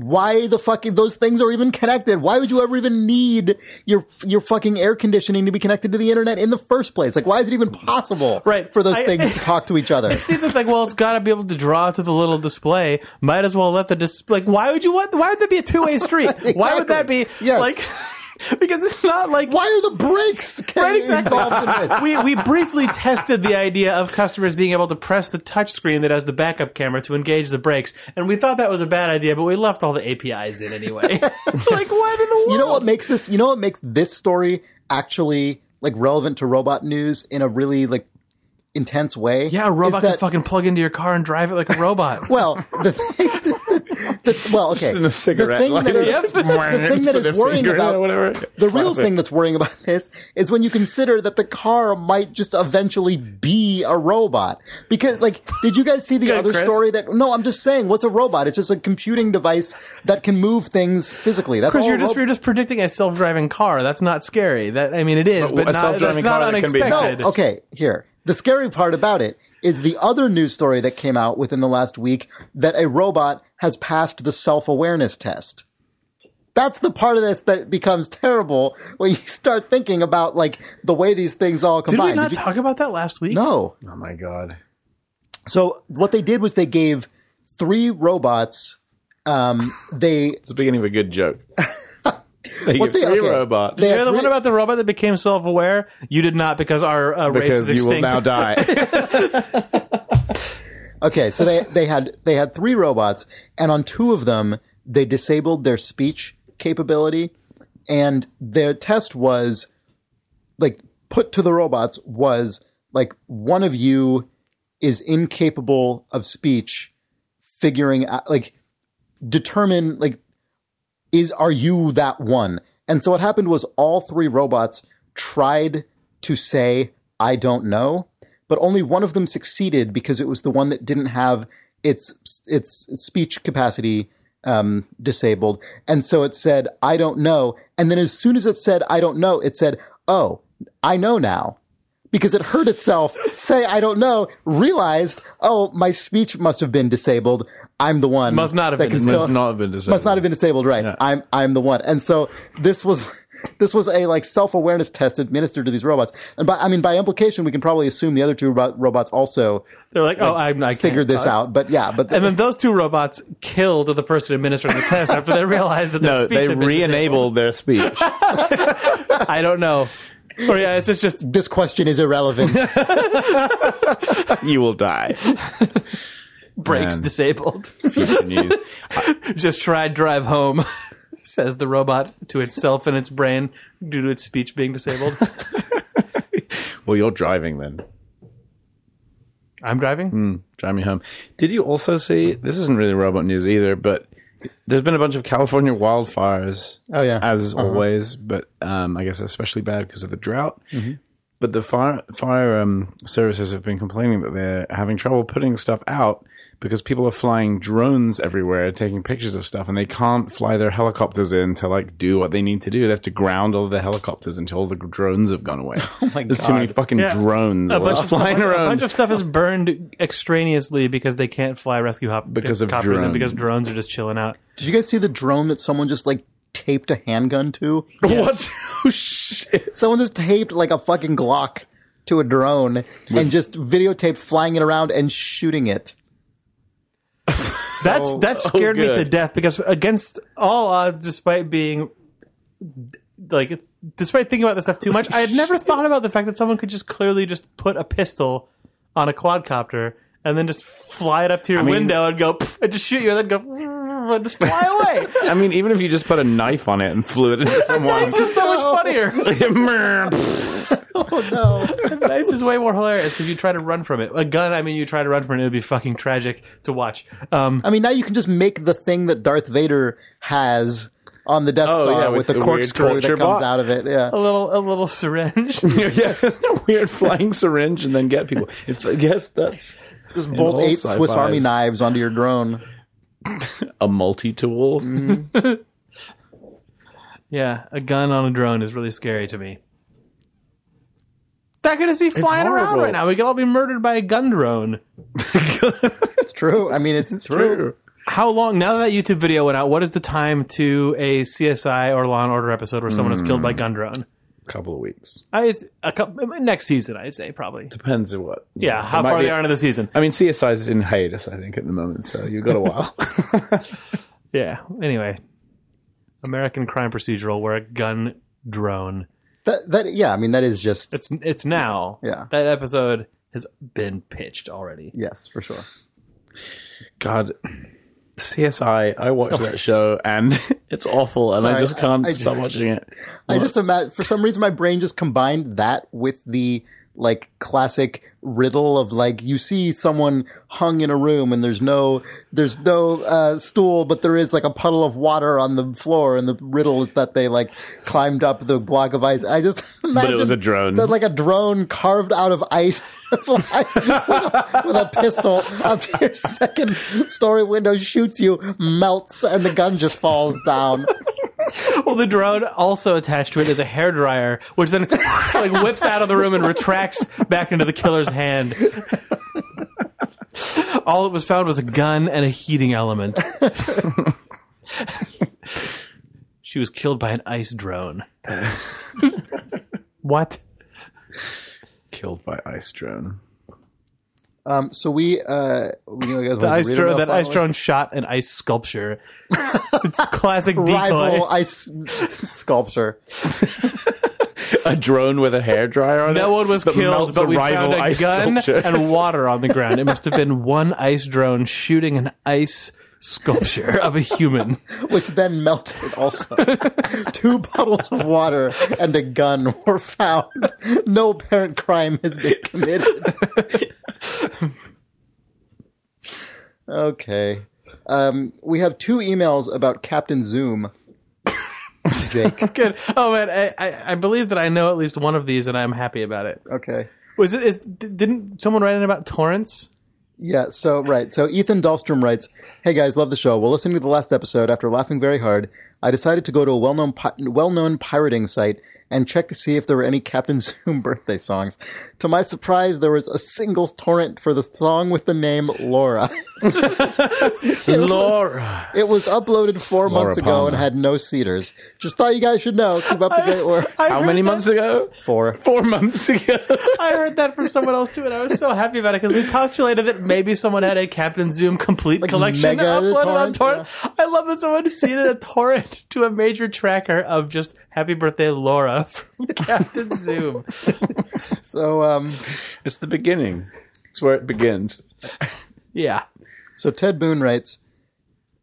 Why the fucking those things are even connected? Why would you ever even need your your fucking air conditioning to be connected to the internet in the first place? Like, why is it even possible Right. for those I- things to talk to each other? It seems like, well, it's got to be able to draw to the little display. Might as well let the dis- like. Why would you want? Why would there be a two way street? Why would that be Yes. like? Because it's not like Why are the brakes Right, exactly. involved in this? we we briefly tested the idea of customers being able to press the touch screen that has the backup camera to engage the brakes, and we thought that was a bad idea, but we left all the APIs in anyway. like what in the world? You know what makes this? You know what makes this story actually like relevant to robot news in a really like intense way? Yeah, a robot is can that- fucking plug into your car and drive it like a robot. Well, the thing, the, well, okay. in a cigarette The thing that lighter. is, the thing that is worrying about whatever. the real Classic. thing that's worrying about this is when you consider that the car might just eventually be a robot. Because, like, did you guys see the Good, other Chris. story that? No, I'm just saying, what's a robot? It's just a computing device that can move things physically. That's Because all. you're a just rob- you're just predicting a self driving car. That's not scary. That I mean, it is, But but, a not, self-driving that's not car can be- unexpected. No, okay, here. The scary part about it is the other news story that came out within the last week that a robot has passed the self awareness test. That's the part of this that becomes terrible when you start thinking about like the way these things all combine. Did combine. we not you- talk about that last week? no. Oh my god. So what they did was they gave three robots. Um, they It's the beginning of a good joke. they What give they- three okay. robots They- You know the three- one about the robot that became self aware? You did not because our uh, race because is you will extinct. now die. Okay, so they they had they had three robots, and on two of them they disabled their speech capability, and their test was like put to the robots was like one of you is incapable of speech, figuring out like determine like is are you that one? And so what happened was all three robots tried to say I don't know, but only one of them succeeded because it was the one that didn't have its its speech capacity um, disabled, and so it said I don't know. And then as soon as it said I don't know, it said oh I know now. because it heard itself say, I don't know, realized, oh, my speech must have been disabled. I'm the one. Must not have that been can disabled. still- Must not have been disabled. Must not have been disabled, right. I'm, I'm the one. And so this was, this was a like self-awareness test administered to these robots. And by, I mean, by implication, we can probably assume the other two ro- robots also They're like, oh, I'm, I figured this talk. out. But yeah, but And then those two robots killed the person administering the test after they realized that their No, speech they had been re-enabled their speech. I don't know. Or yeah, it's just, just this question is irrelevant. you will die. Brakes Man. disabled. Future news. just tried drive home, says the robot to itself in its brain due to its speech being disabled. Well, you're driving then. I'm driving. Drive me home. Did you also see? This isn't really robot news either, but there's been a bunch of California wildfires. Oh, yeah. as always, but um, I guess especially bad because of the drought. Mm-hmm. But the fire fire um, services have been complaining that they're having trouble putting stuff out because people are flying drones everywhere, taking pictures of stuff, and they can't fly their helicopters in to like do what they need to do. They have to ground all the helicopters until the drones have gone away. Oh my There's too many fucking Yeah. drones A bunch, of stuff, flying a bunch of stuff is burned extraneously because they can't fly rescue hop Because of copters and because drones. drones are just chilling out. Did you guys see the drone that someone just like taped a handgun to? What? Oh shit! Someone just taped like a fucking Glock to a drone and just videotaped flying it around and shooting it. That's that oh, scared me to death because against all odds, despite being like, despite thinking about this stuff too much, I had never thought about the fact that someone could just clearly just put a pistol on a quadcopter and then just fly it up to your mean- window and go and just shoot you and then go and just fly away. I mean, even if you just put a knife on it and flew it into someone, It's so much funnier. Oh no. Knife is way more hilarious because you try to run from it. A gun, I mean, you try to run from it, it would be fucking tragic to watch. Um, I mean, now you can just make the thing that Darth Vader has on the Death Star Oh, yeah, with, with the the corkscrew that comes box. out of it. Yeah. a little, a little syringe. yeah, a weird flying syringe and then get people. It's, I guess that's Just bolt eight Swiss sci-fis. Army knives onto your drone. a multi-tool. Mm. Yeah, a gun on a drone is really scary to me. That could just be flying around right now. We could all be murdered by a gun drone. It's true. I mean, it's, true. How long, now that that YouTube video went out, what is the time to a CSI or Law and Order episode where someone is killed by hmm. gun drone? Couple of weeks I, it's a couple, next season, I'd say, probably. depends on what. Yeah, how It far be- they are into the season. I mean, CSI is in hiatus, I think, at the moment, so you've got a while. Yeah, anyway. American crime procedural where a gun drone. That, that, yeah, I mean, that is just, It's, it's now. Yeah. That episode has been pitched already. yes, for sure. God, CSI. I watched that show and it's awful, and I just can't I- I- stop watching it. I just imagine, for some reason, my brain just combined that with the like classic riddle of like you see someone hung in a room and there's no there's no uh, stool but there is like a puddle of water on the floor and the riddle is that they like climbed up the block of ice i just but it was a drone. that like a drone carved out of ice flies with, a, with a pistol up your second story window shoots you melts and the gun just falls down Well, the drone also attached to it is a hairdryer, which then like whips out of the room and retracts back into the killer's hand. All that was found was a gun and a heating element. she was killed by an ice drone. what? Killed by ice drone. Um, so we, uh, we you guys The ice drone, that ice drone shot an ice sculpture. Classic decoy. rival ice sculpture. A drone with a hairdryer on it. No one was that killed, but a we rival found a ice gun sculpture. and water on the ground. It must have been one ice drone shooting an ice sculpture of a human. which then melted also. Two bottles of water and a gun were found. No apparent crime has been committed. okay. Um, we have two emails about Captain Zoom. Jake. Good. Oh man, I, I, I believe that I know at least one of these, and I'm happy about it. Okay. Was it? Is, didn't someone write in about torrents? Yeah, so right. So Ethan Dahlstrom writes, "Hey guys, love the show. While listening to the last episode, after laughing very hard, I decided to go to a well-known pi- well-known pirating site and check to see if there were any Captain Zoom birthday songs. To my surprise, there was a single torrent for the song with the name Laura. Laura. It was uploaded four Laura months ago and had no seeders. Just thought you guys should know. Keep up the great work. I How many that- months ago? Four. Four months ago. I heard that from someone else too, and I was so happy about it because we postulated that maybe someone had a Captain Zoom complete Like collection mega uploaded on torrent, torrent. I love that someone seeded a torrent to a major tracker of just "Happy Birthday, Laura" from Captain Zoom. So, um, it's the beginning. It's where it begins. Yeah, So Ted Boone writes,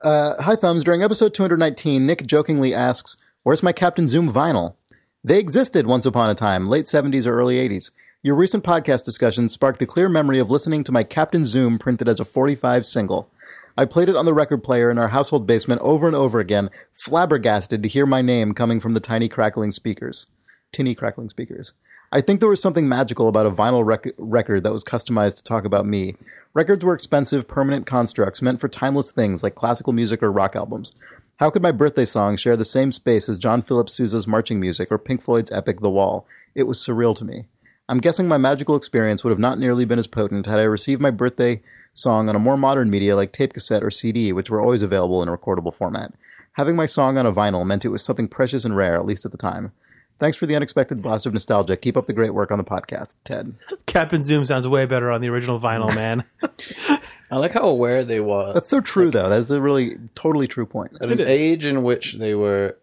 uh, "Hi thumbs. During episode 219, Nick jokingly asks, "Where's my Captain Zoom vinyl?" They existed once upon a time, late 70s or early 80s. Your recent podcast discussion sparked the clear memory of listening to my Captain Zoom printed as a 45 single. I played it on the record player in our household basement over and over again, flabbergasted to hear my name coming from the tiny crackling speakers, tinny crackling speakers. I think there was something magical about a vinyl rec- record that was customized to talk about me. Records were expensive, permanent constructs meant for timeless things like classical music or rock albums. How could my birthday song share the same space as John Philip Sousa's marching music or Pink Floyd's epic The Wall? It was surreal to me. I'm guessing my magical experience would have not nearly been as potent had I received my birthday song on a more modern media like tape cassette or CD, which were always available in a recordable format. Having my song on a vinyl meant it was something precious and rare, at least at the time. Thanks for the unexpected blast of nostalgia. Keep up the great work on the podcast, Ted. Captain Zoom sounds way better on the original vinyl, man. I like how aware they were That's so true, though. That's a really totally true point. at an is. age in which they were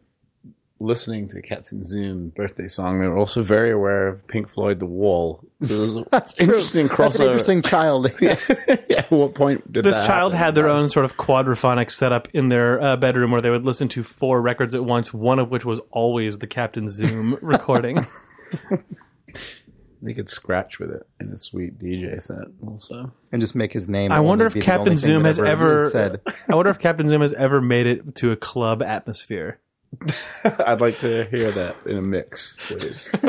listening to Captain Zoom birthday song. They were also very aware of Pink Floyd, The Wall. So there's an interesting crossover. That's an interesting child. yeah, at what point did This that child happen? had their own sort of quadraphonic setup in their uh, bedroom where they would listen to four records at once, one of which was always the Captain Zoom recording. They could scratch with it in a sweet DJ set. Also, and just make his name. I wonder if only be the only Captain Zoom has he ever. said. I wonder if Captain Zoom has ever made it to a club atmosphere. I'd like to hear that in a mix, please.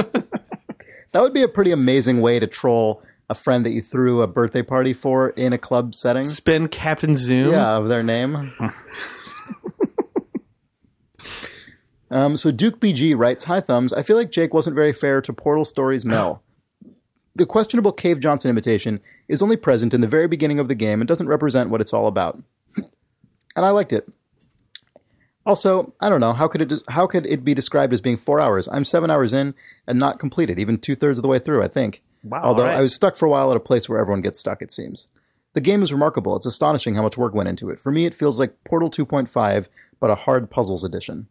That would be a pretty amazing way to troll a friend that you threw a birthday party for in a club setting. Spin Captain Zoom. Yeah, of their name. um, so Duke BG writes, "Hi thumbs. I feel like Jake wasn't very fair to Portal Stories Mel. The questionable Cave Johnson imitation is only present in the very beginning of the game and doesn't represent what it's all about. and I liked it. Also, I don't know how could it how could it be described as being four hours? I'm seven hours in and not completed, even two thirds of the way through. I think. Wow, Although right. I was stuck for a while at a place where everyone gets stuck. It seems. The game is remarkable. It's astonishing how much work went into it. For me, it feels like Portal 2.5, but a hard puzzles edition.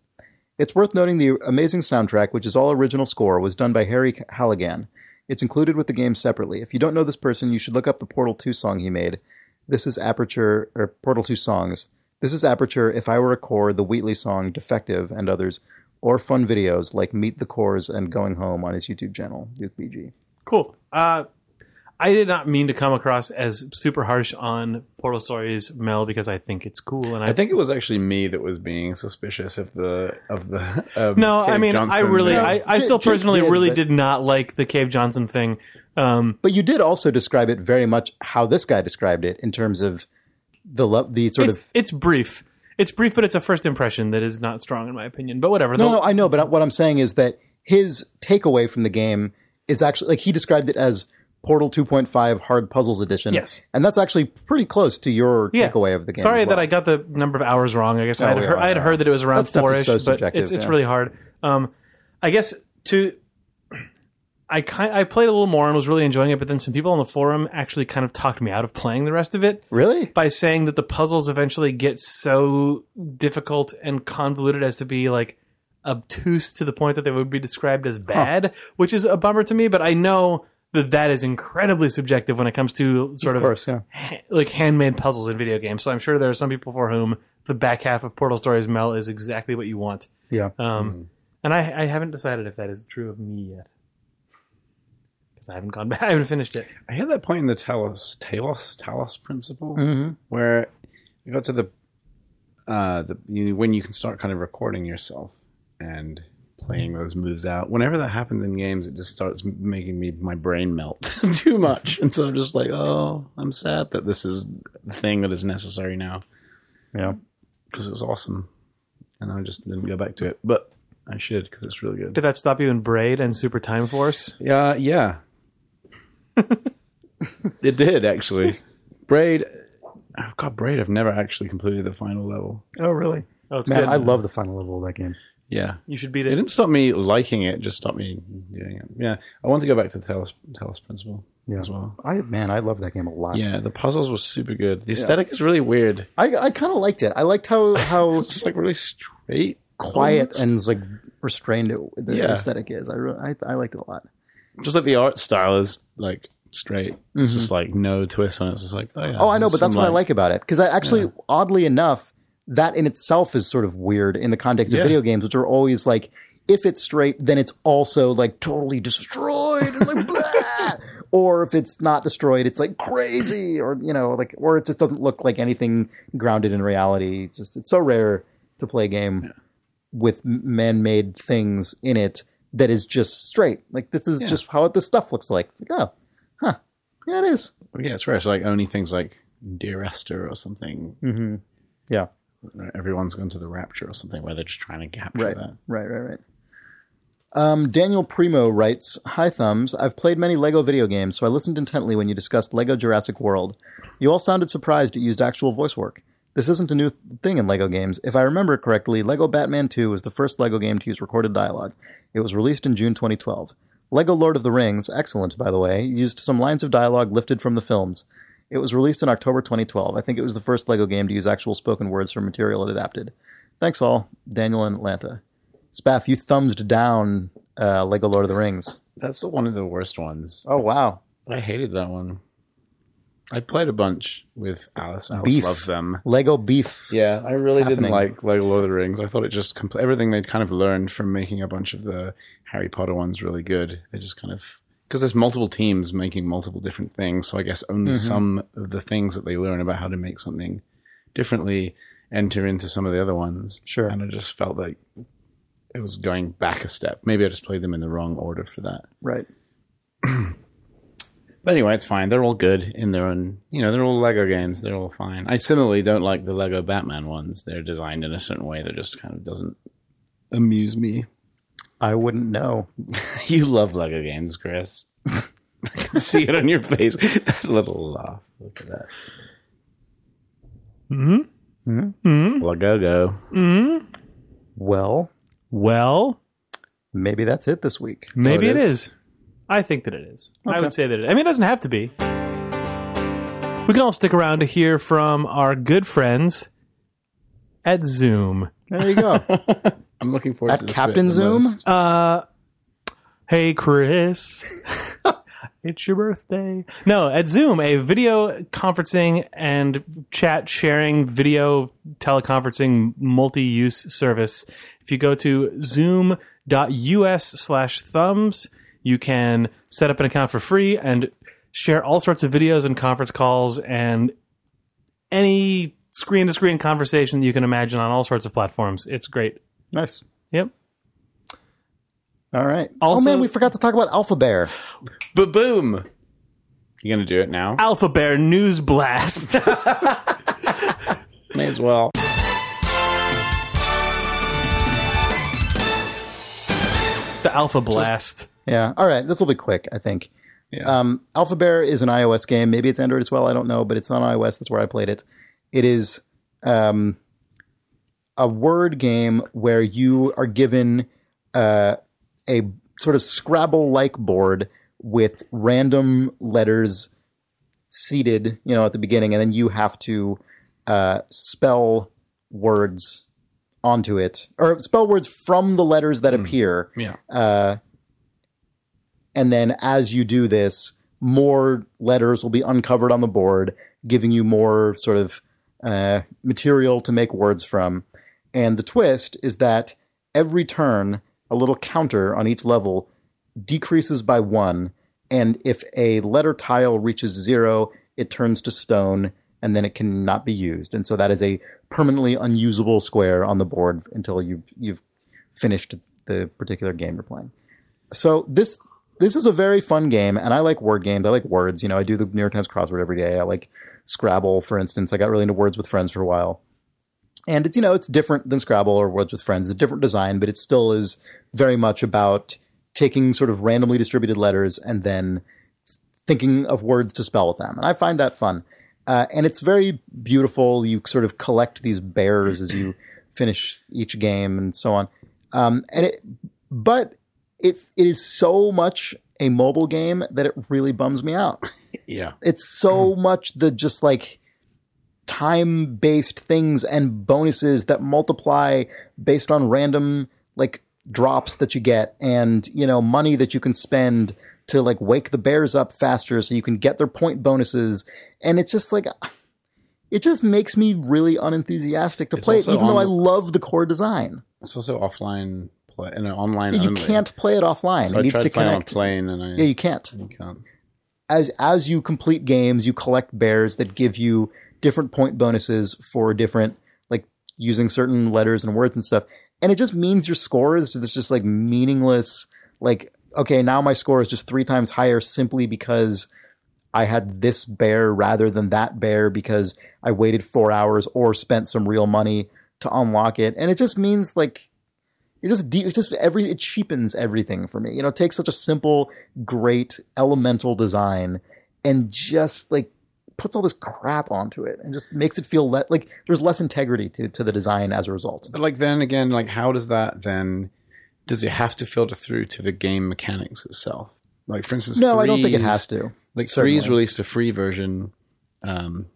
It's worth noting the amazing soundtrack, which is all original score, was done by Harry Callaghan. It's included with the game separately. If you don't know this person, you should look up the Portal 2 song he made. This is Aperture, or Portal 2 songs. This is Aperture, If I Were a Core, the Wheatley song, Defective, and others, or fun videos like Meet the Cores and Going Home on his YouTube channel, Duke BG. Cool. Uh, I did not mean to come across as super harsh on Portal Stories Mel because I think it's cool, and I, I think it was actually me that was being suspicious of the of the. Um, no, I Cave mean, I really, thing. I, I J- still Jake personally did, really but- did not like the Cave Johnson thing. Um, But you did also describe it very much how this guy described it in terms of the lo- the sort it's of it's brief. It's brief, but it's a first impression that is not strong in my opinion. But whatever. no, The- no, I know, but what I'm saying is that his takeaway from the game is actually like he described it as Portal 2.5 Hard Puzzles Edition. Yes. and that's actually pretty close to your yeah. takeaway of the game. Sorry well. that I got the number of hours wrong. I guess I, had yeah, heard, I had heard that it was around That stuff is four-ish, so but it's it's really hard. Um, I guess to I kind I played a little more and was really enjoying it, but then some people on the forum actually kind of talked me out of playing the rest of it really. by saying that the puzzles eventually get so difficult and convoluted as to be like obtuse to the point that they would be described as bad, which is a bummer to me. But I know that that is incredibly subjective when it comes to sort Of of, course, yeah. ha- like handmade puzzles in video games. So I'm sure there are some people for whom the back half of Portal Stories Mel is exactly what you want. Yeah. Um, And I, I haven't decided if that is true of me yet. Because I haven't gone back. I haven't finished it. I had that point in the Talos Talos Talos principle Mm-hmm. where you got to the uh the you, when you can start kind of recording yourself and playing those moves out. Whenever that happens in games, it just starts making me my brain melt too much, and so I'm just like, oh, I'm sad that this is the thing that is necessary now Yeah. because it was awesome, and I just didn't go back to it. But I should because it's really good. Did that stop you in Braid and Super Time Force? Yeah, yeah. it did actually. Braid. Oh God, Braid. I've never actually completed the final level. Oh, really? Oh, it's Man, good. I love the final level of that game. Yeah, you should beat it it. didn't stop me liking it. it Just stopped me doing it. Yeah, I want to go back to Talos, Talos Principle Yeah. as well. I man, I love that game a lot. Yeah, the puzzles were super good. The aesthetic is really weird. I I kind of liked it. I liked how how It's like really straight, quiet almost. and like restrained it, the Yeah. aesthetic is. I, re- I I liked it a lot. Just like the art style is like straight. It's just mm-hmm. like no twist on it. It's just like oh yeah. Oh, I know, but that's what I like about it because I actually, oddly enough, that in itself is sort of weird in the context of Yeah. video games, which are always like, if it's straight, then it's also like totally destroyed and like blah. Or if it's not destroyed, it's like crazy, or you know, like, or it just doesn't look like anything grounded in reality. It's just it's so rare to play a game with man-made things in it that is just straight. Like this is just how this stuff looks like. It's like, oh, huh, yeah, it is. Yeah, it's rare. It's like only things like Dear Esther or something. Yeah. Everyone's gone to the Rapture or something where they're just trying to capture Right, that. right, right, right. Um, Daniel Primo writes, "Hi thumbs. I've played many Lego video games, so I listened intently when you discussed Lego Jurassic World. You all sounded surprised it used actual voice work. This isn't a new thing in Lego games. If I remember correctly, Lego Batman 2 was the first Lego game to use recorded dialogue. It was released in June 2012. Lego Lord of the Rings, excellent by the way, used some lines of dialogue lifted from the films. It was released in October 2012. I think it was the first Lego game to use actual spoken words from material it adapted. Thanks all, Daniel in Atlanta. Spaff, you thumbed down uh, Lego Lord of the Rings. That's the, one of the worst ones. Oh wow, I hated that one. I played a bunch with Alice. Alice Beef. loves them. Lego Beef. Yeah, I really Happening. didn't like Lego Lord of the Rings. I thought it just compl- everything they'd kind of learned from making a bunch of the Harry Potter ones really good. They just kind of because there's multiple teams making multiple different things, so I guess only mm-hmm. some of the things that they learn about how to make something differently enter into some of the other ones. Sure. and I just felt like it was going back a step. Maybe I just played them in the wrong order for that. Right. But anyway, it's fine. They're all good in their own. You know, they're all Lego games. They're all fine. I similarly don't like the Lego Batman ones. They're designed in a certain way that just kind of doesn't amuse me. I wouldn't know. You love Lego games, Chris. I can see it on your face. That little laugh. Look at that. Mm-hmm. Mm-hmm. Lego. go Well, Well, maybe that's it this week. maybe Oh, it it is? is. I think that it is. I Okay. would say that it. I mean, it doesn't have to be. We can all stick around to hear from our good friends at Zoom. There you go. I'm looking forward At to this Captain Zoom? Uh, hey, Chris. it's your birthday. No, at Zoom, a video conferencing and chat sharing video teleconferencing multi use service. If you go to zoom.us slash thumbs, you can set up an account for free and share all sorts of videos and conference calls and any screen to screen conversation you can imagine on all sorts of platforms. It's great. nice. Yep. All right. Oh, also- oh man, we forgot to talk about Alpha Bear. Ba boom. You gonna do it now? Alpha Bear News Blast. May as well. the Alpha Blast. Yeah. All right. This will be quick, I think. Yeah. Um, Alpha Bear is an iOS game. Maybe it's Android as well. I don't know, but it's on iOS. That's where I played it. It is um, a word game where you are given uh, a sort of Scrabble like board with random letters seated, you know, at the beginning, and then you have to uh, spell words onto it or spell words from the letters that appear yeah. uh, and then as you do this, more letters will be uncovered on the board, giving you more sort of uh, material to make words from. And the twist is that every turn, a little counter on each level decreases by one. And if a letter tile reaches zero, it turns to stone and then it cannot be used. And so that is a permanently unusable square on the board until you've, you've finished the particular game you're playing. So this this is a very fun game, and I like word games. I like words. You know, I do the New York Times crossword every day. I like Scrabble, for instance. I got really into words with friends for a while. and it's you know it's different than Scrabble or Words with Friends. It's a different design, but it still is very much about taking sort of randomly distributed letters and then thinking of words to spell with them. And I find that fun. Uh, and it's very beautiful. You sort of collect these bears as you finish each game and so on. Um, and it, but it it is so much a mobile game that it really bums me out. Yeah. It's so hmm. much the just like time based things and bonuses that multiply based on random like drops that you get and you know money that you can spend to like wake the bears up faster so you can get their point bonuses and it's just like it just makes me really unenthusiastic to play it even though I love the core design. It's also offline play and online You only. can't play it offline. So it I needs tried to playing on plane and I Yeah, you can't. you can't. as as you complete games, you collect bears that give you different point bonuses for different like using certain letters and words and stuff. And it just means your score is this just like meaningless like okay, now my score is just 3 times higher simply because I had this bear rather than that bear because I waited 4 hours or spent some real money to unlock it. And it just means like it just de- it just every it cheapens everything for me. You know, it takes such a simple, great, elemental design and just like puts all this crap onto it and just makes it feel le- like there's less integrity to to the design as a result. But like then again, like how does that then does it have to filter through to the game mechanics itself? Like for instance, No, I don't think it has to. Like Certainly. Threes released a free version um,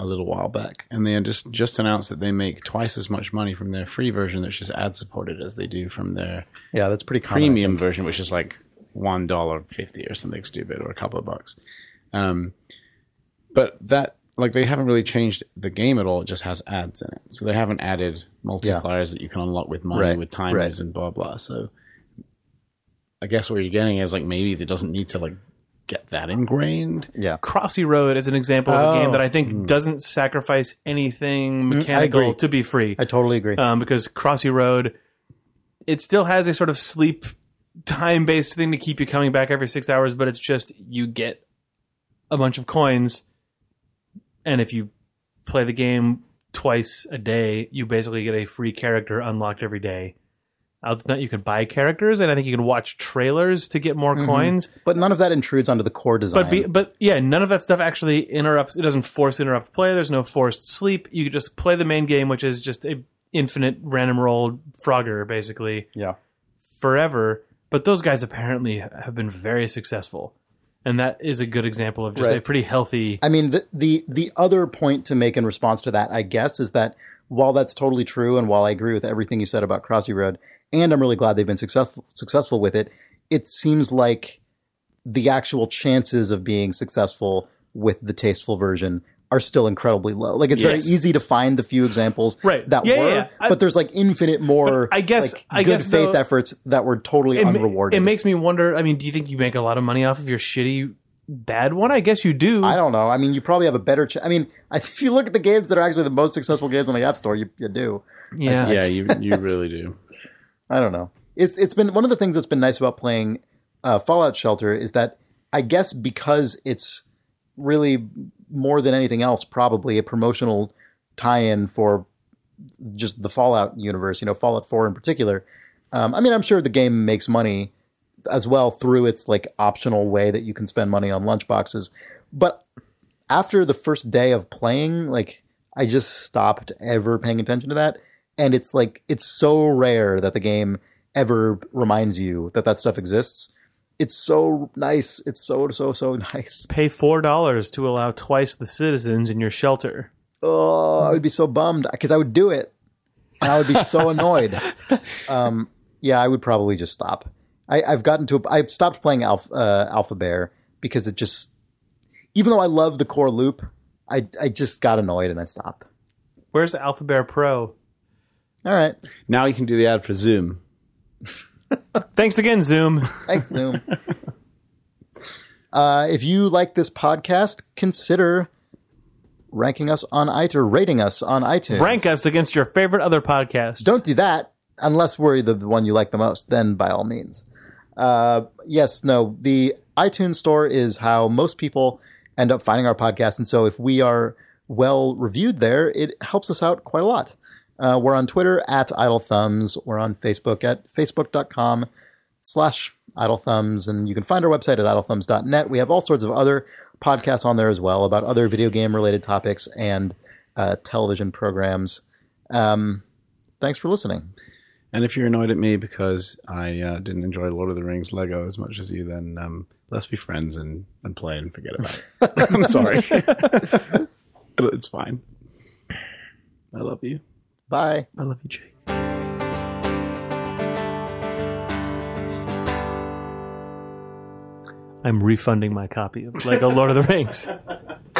a little while back, and they just just announced that they make twice as much money from their free version that's just ad supported as they do from their Yeah, that's pretty common. Premium version, which is like one dollar fifty or something stupid, or a couple of bucks. Um, but that like they haven't really changed the game at all. It just has ads in it, so they haven't added multipliers that you can unlock with money, Right, with timers, right. and blah blah. So I guess what you're getting is like maybe it doesn't need to like get that ingrained. Yeah. Crossy Road is an example of a Oh. game that I think doesn't sacrifice anything mechanical to be free. I totally agree. um, because Crossy Road, it still has a sort of sleep time based thing to keep you coming back every six hours, but it's just you get a bunch of coins, and if you play the game twice a day, you basically get a free character unlocked every day. Other than that, you can buy characters, and I think you can watch trailers to get more mm-hmm. coins. but none of that intrudes onto the core design. But be, but yeah, none of that stuff actually interrupts. It doesn't force interrupt play. There's no forced sleep. You just play the main game, which is just a infinite random roll Frogger basically yeah. forever. But those guys apparently have been very successful, and that is a good example of just a pretty healthy. I mean, the, the the other point to make in response to that, I guess, is that while that's totally true, and while I agree with everything you said about Crossy Road, and I'm really glad they've been successful successful with it, it seems like the actual chances of being successful with the tasteful version are still incredibly low. Like it's very easy to find the few examples Right. that Yeah, were, yeah, yeah. I- but there's like infinite more. I guess- like, I good guess, faith though, efforts that were totally It, ma- unrewarded. it makes me wonder. I mean, do you think you make a lot of money off of your shitty bad one? I guess you do. I don't know. I mean, you probably have a better. Ch- I mean, if you look at the games that are actually the most successful games on the App Store, you, you do. yeah. Yeah, you you really do. I don't know. It's it's been one of the things that's been nice about playing uh, Fallout Shelter is that I guess because it's really more than anything else probably a promotional tie-in for just the Fallout universe. You know, Fallout Four in particular. Um, I mean, I'm sure the game makes money as well through its like optional way that you can spend money on lunchboxes, but after the first day of playing, like I just stopped ever paying attention to that. And it's like it's so rare that the game ever reminds you that that stuff exists. It's so nice. It's so so so nice. Pay four dollars to allow twice the citizens in your shelter. Oh, I would be so bummed because I would do it, and I would be so annoyed. Um, yeah, I would probably just stop. I, I've gotten to. A, I've stopped playing Alpha, uh, Alpha Bear because it just, even though I love the core loop, I I just got annoyed and I stopped. Where's Alpha Bear Pro? All right, Now you can do the ad for Zoom. Thanks again, Zoom. thanks Zoom. uh, if you like this podcast, consider ranking us on iTunes, or rating us on iTunes. Rank us against your favorite other podcasts. Don't do that unless we're the one you like the most. Then by all means. Uh, yes, no. The iTunes store is how most people end up finding our podcast, and so if we are well reviewed there, it helps us out quite a lot. Uh, we're on Twitter at Idle Thumbs. We're on Facebook at facebook.com slash Idle Thumbs. And you can find our website at idlethumbs.net. We have all sorts of other podcasts on there as well about other video game related topics and uh, television programs. Um, thanks for listening. And if you're annoyed at me because I uh, didn't enjoy Lord of the Rings Lego as much as you, then um, let's be friends and, and play and forget about it. I'm sorry. it's fine. I love you. Bye. I love you, Jake. I'm refunding my copy of Lego Lord of the Rings.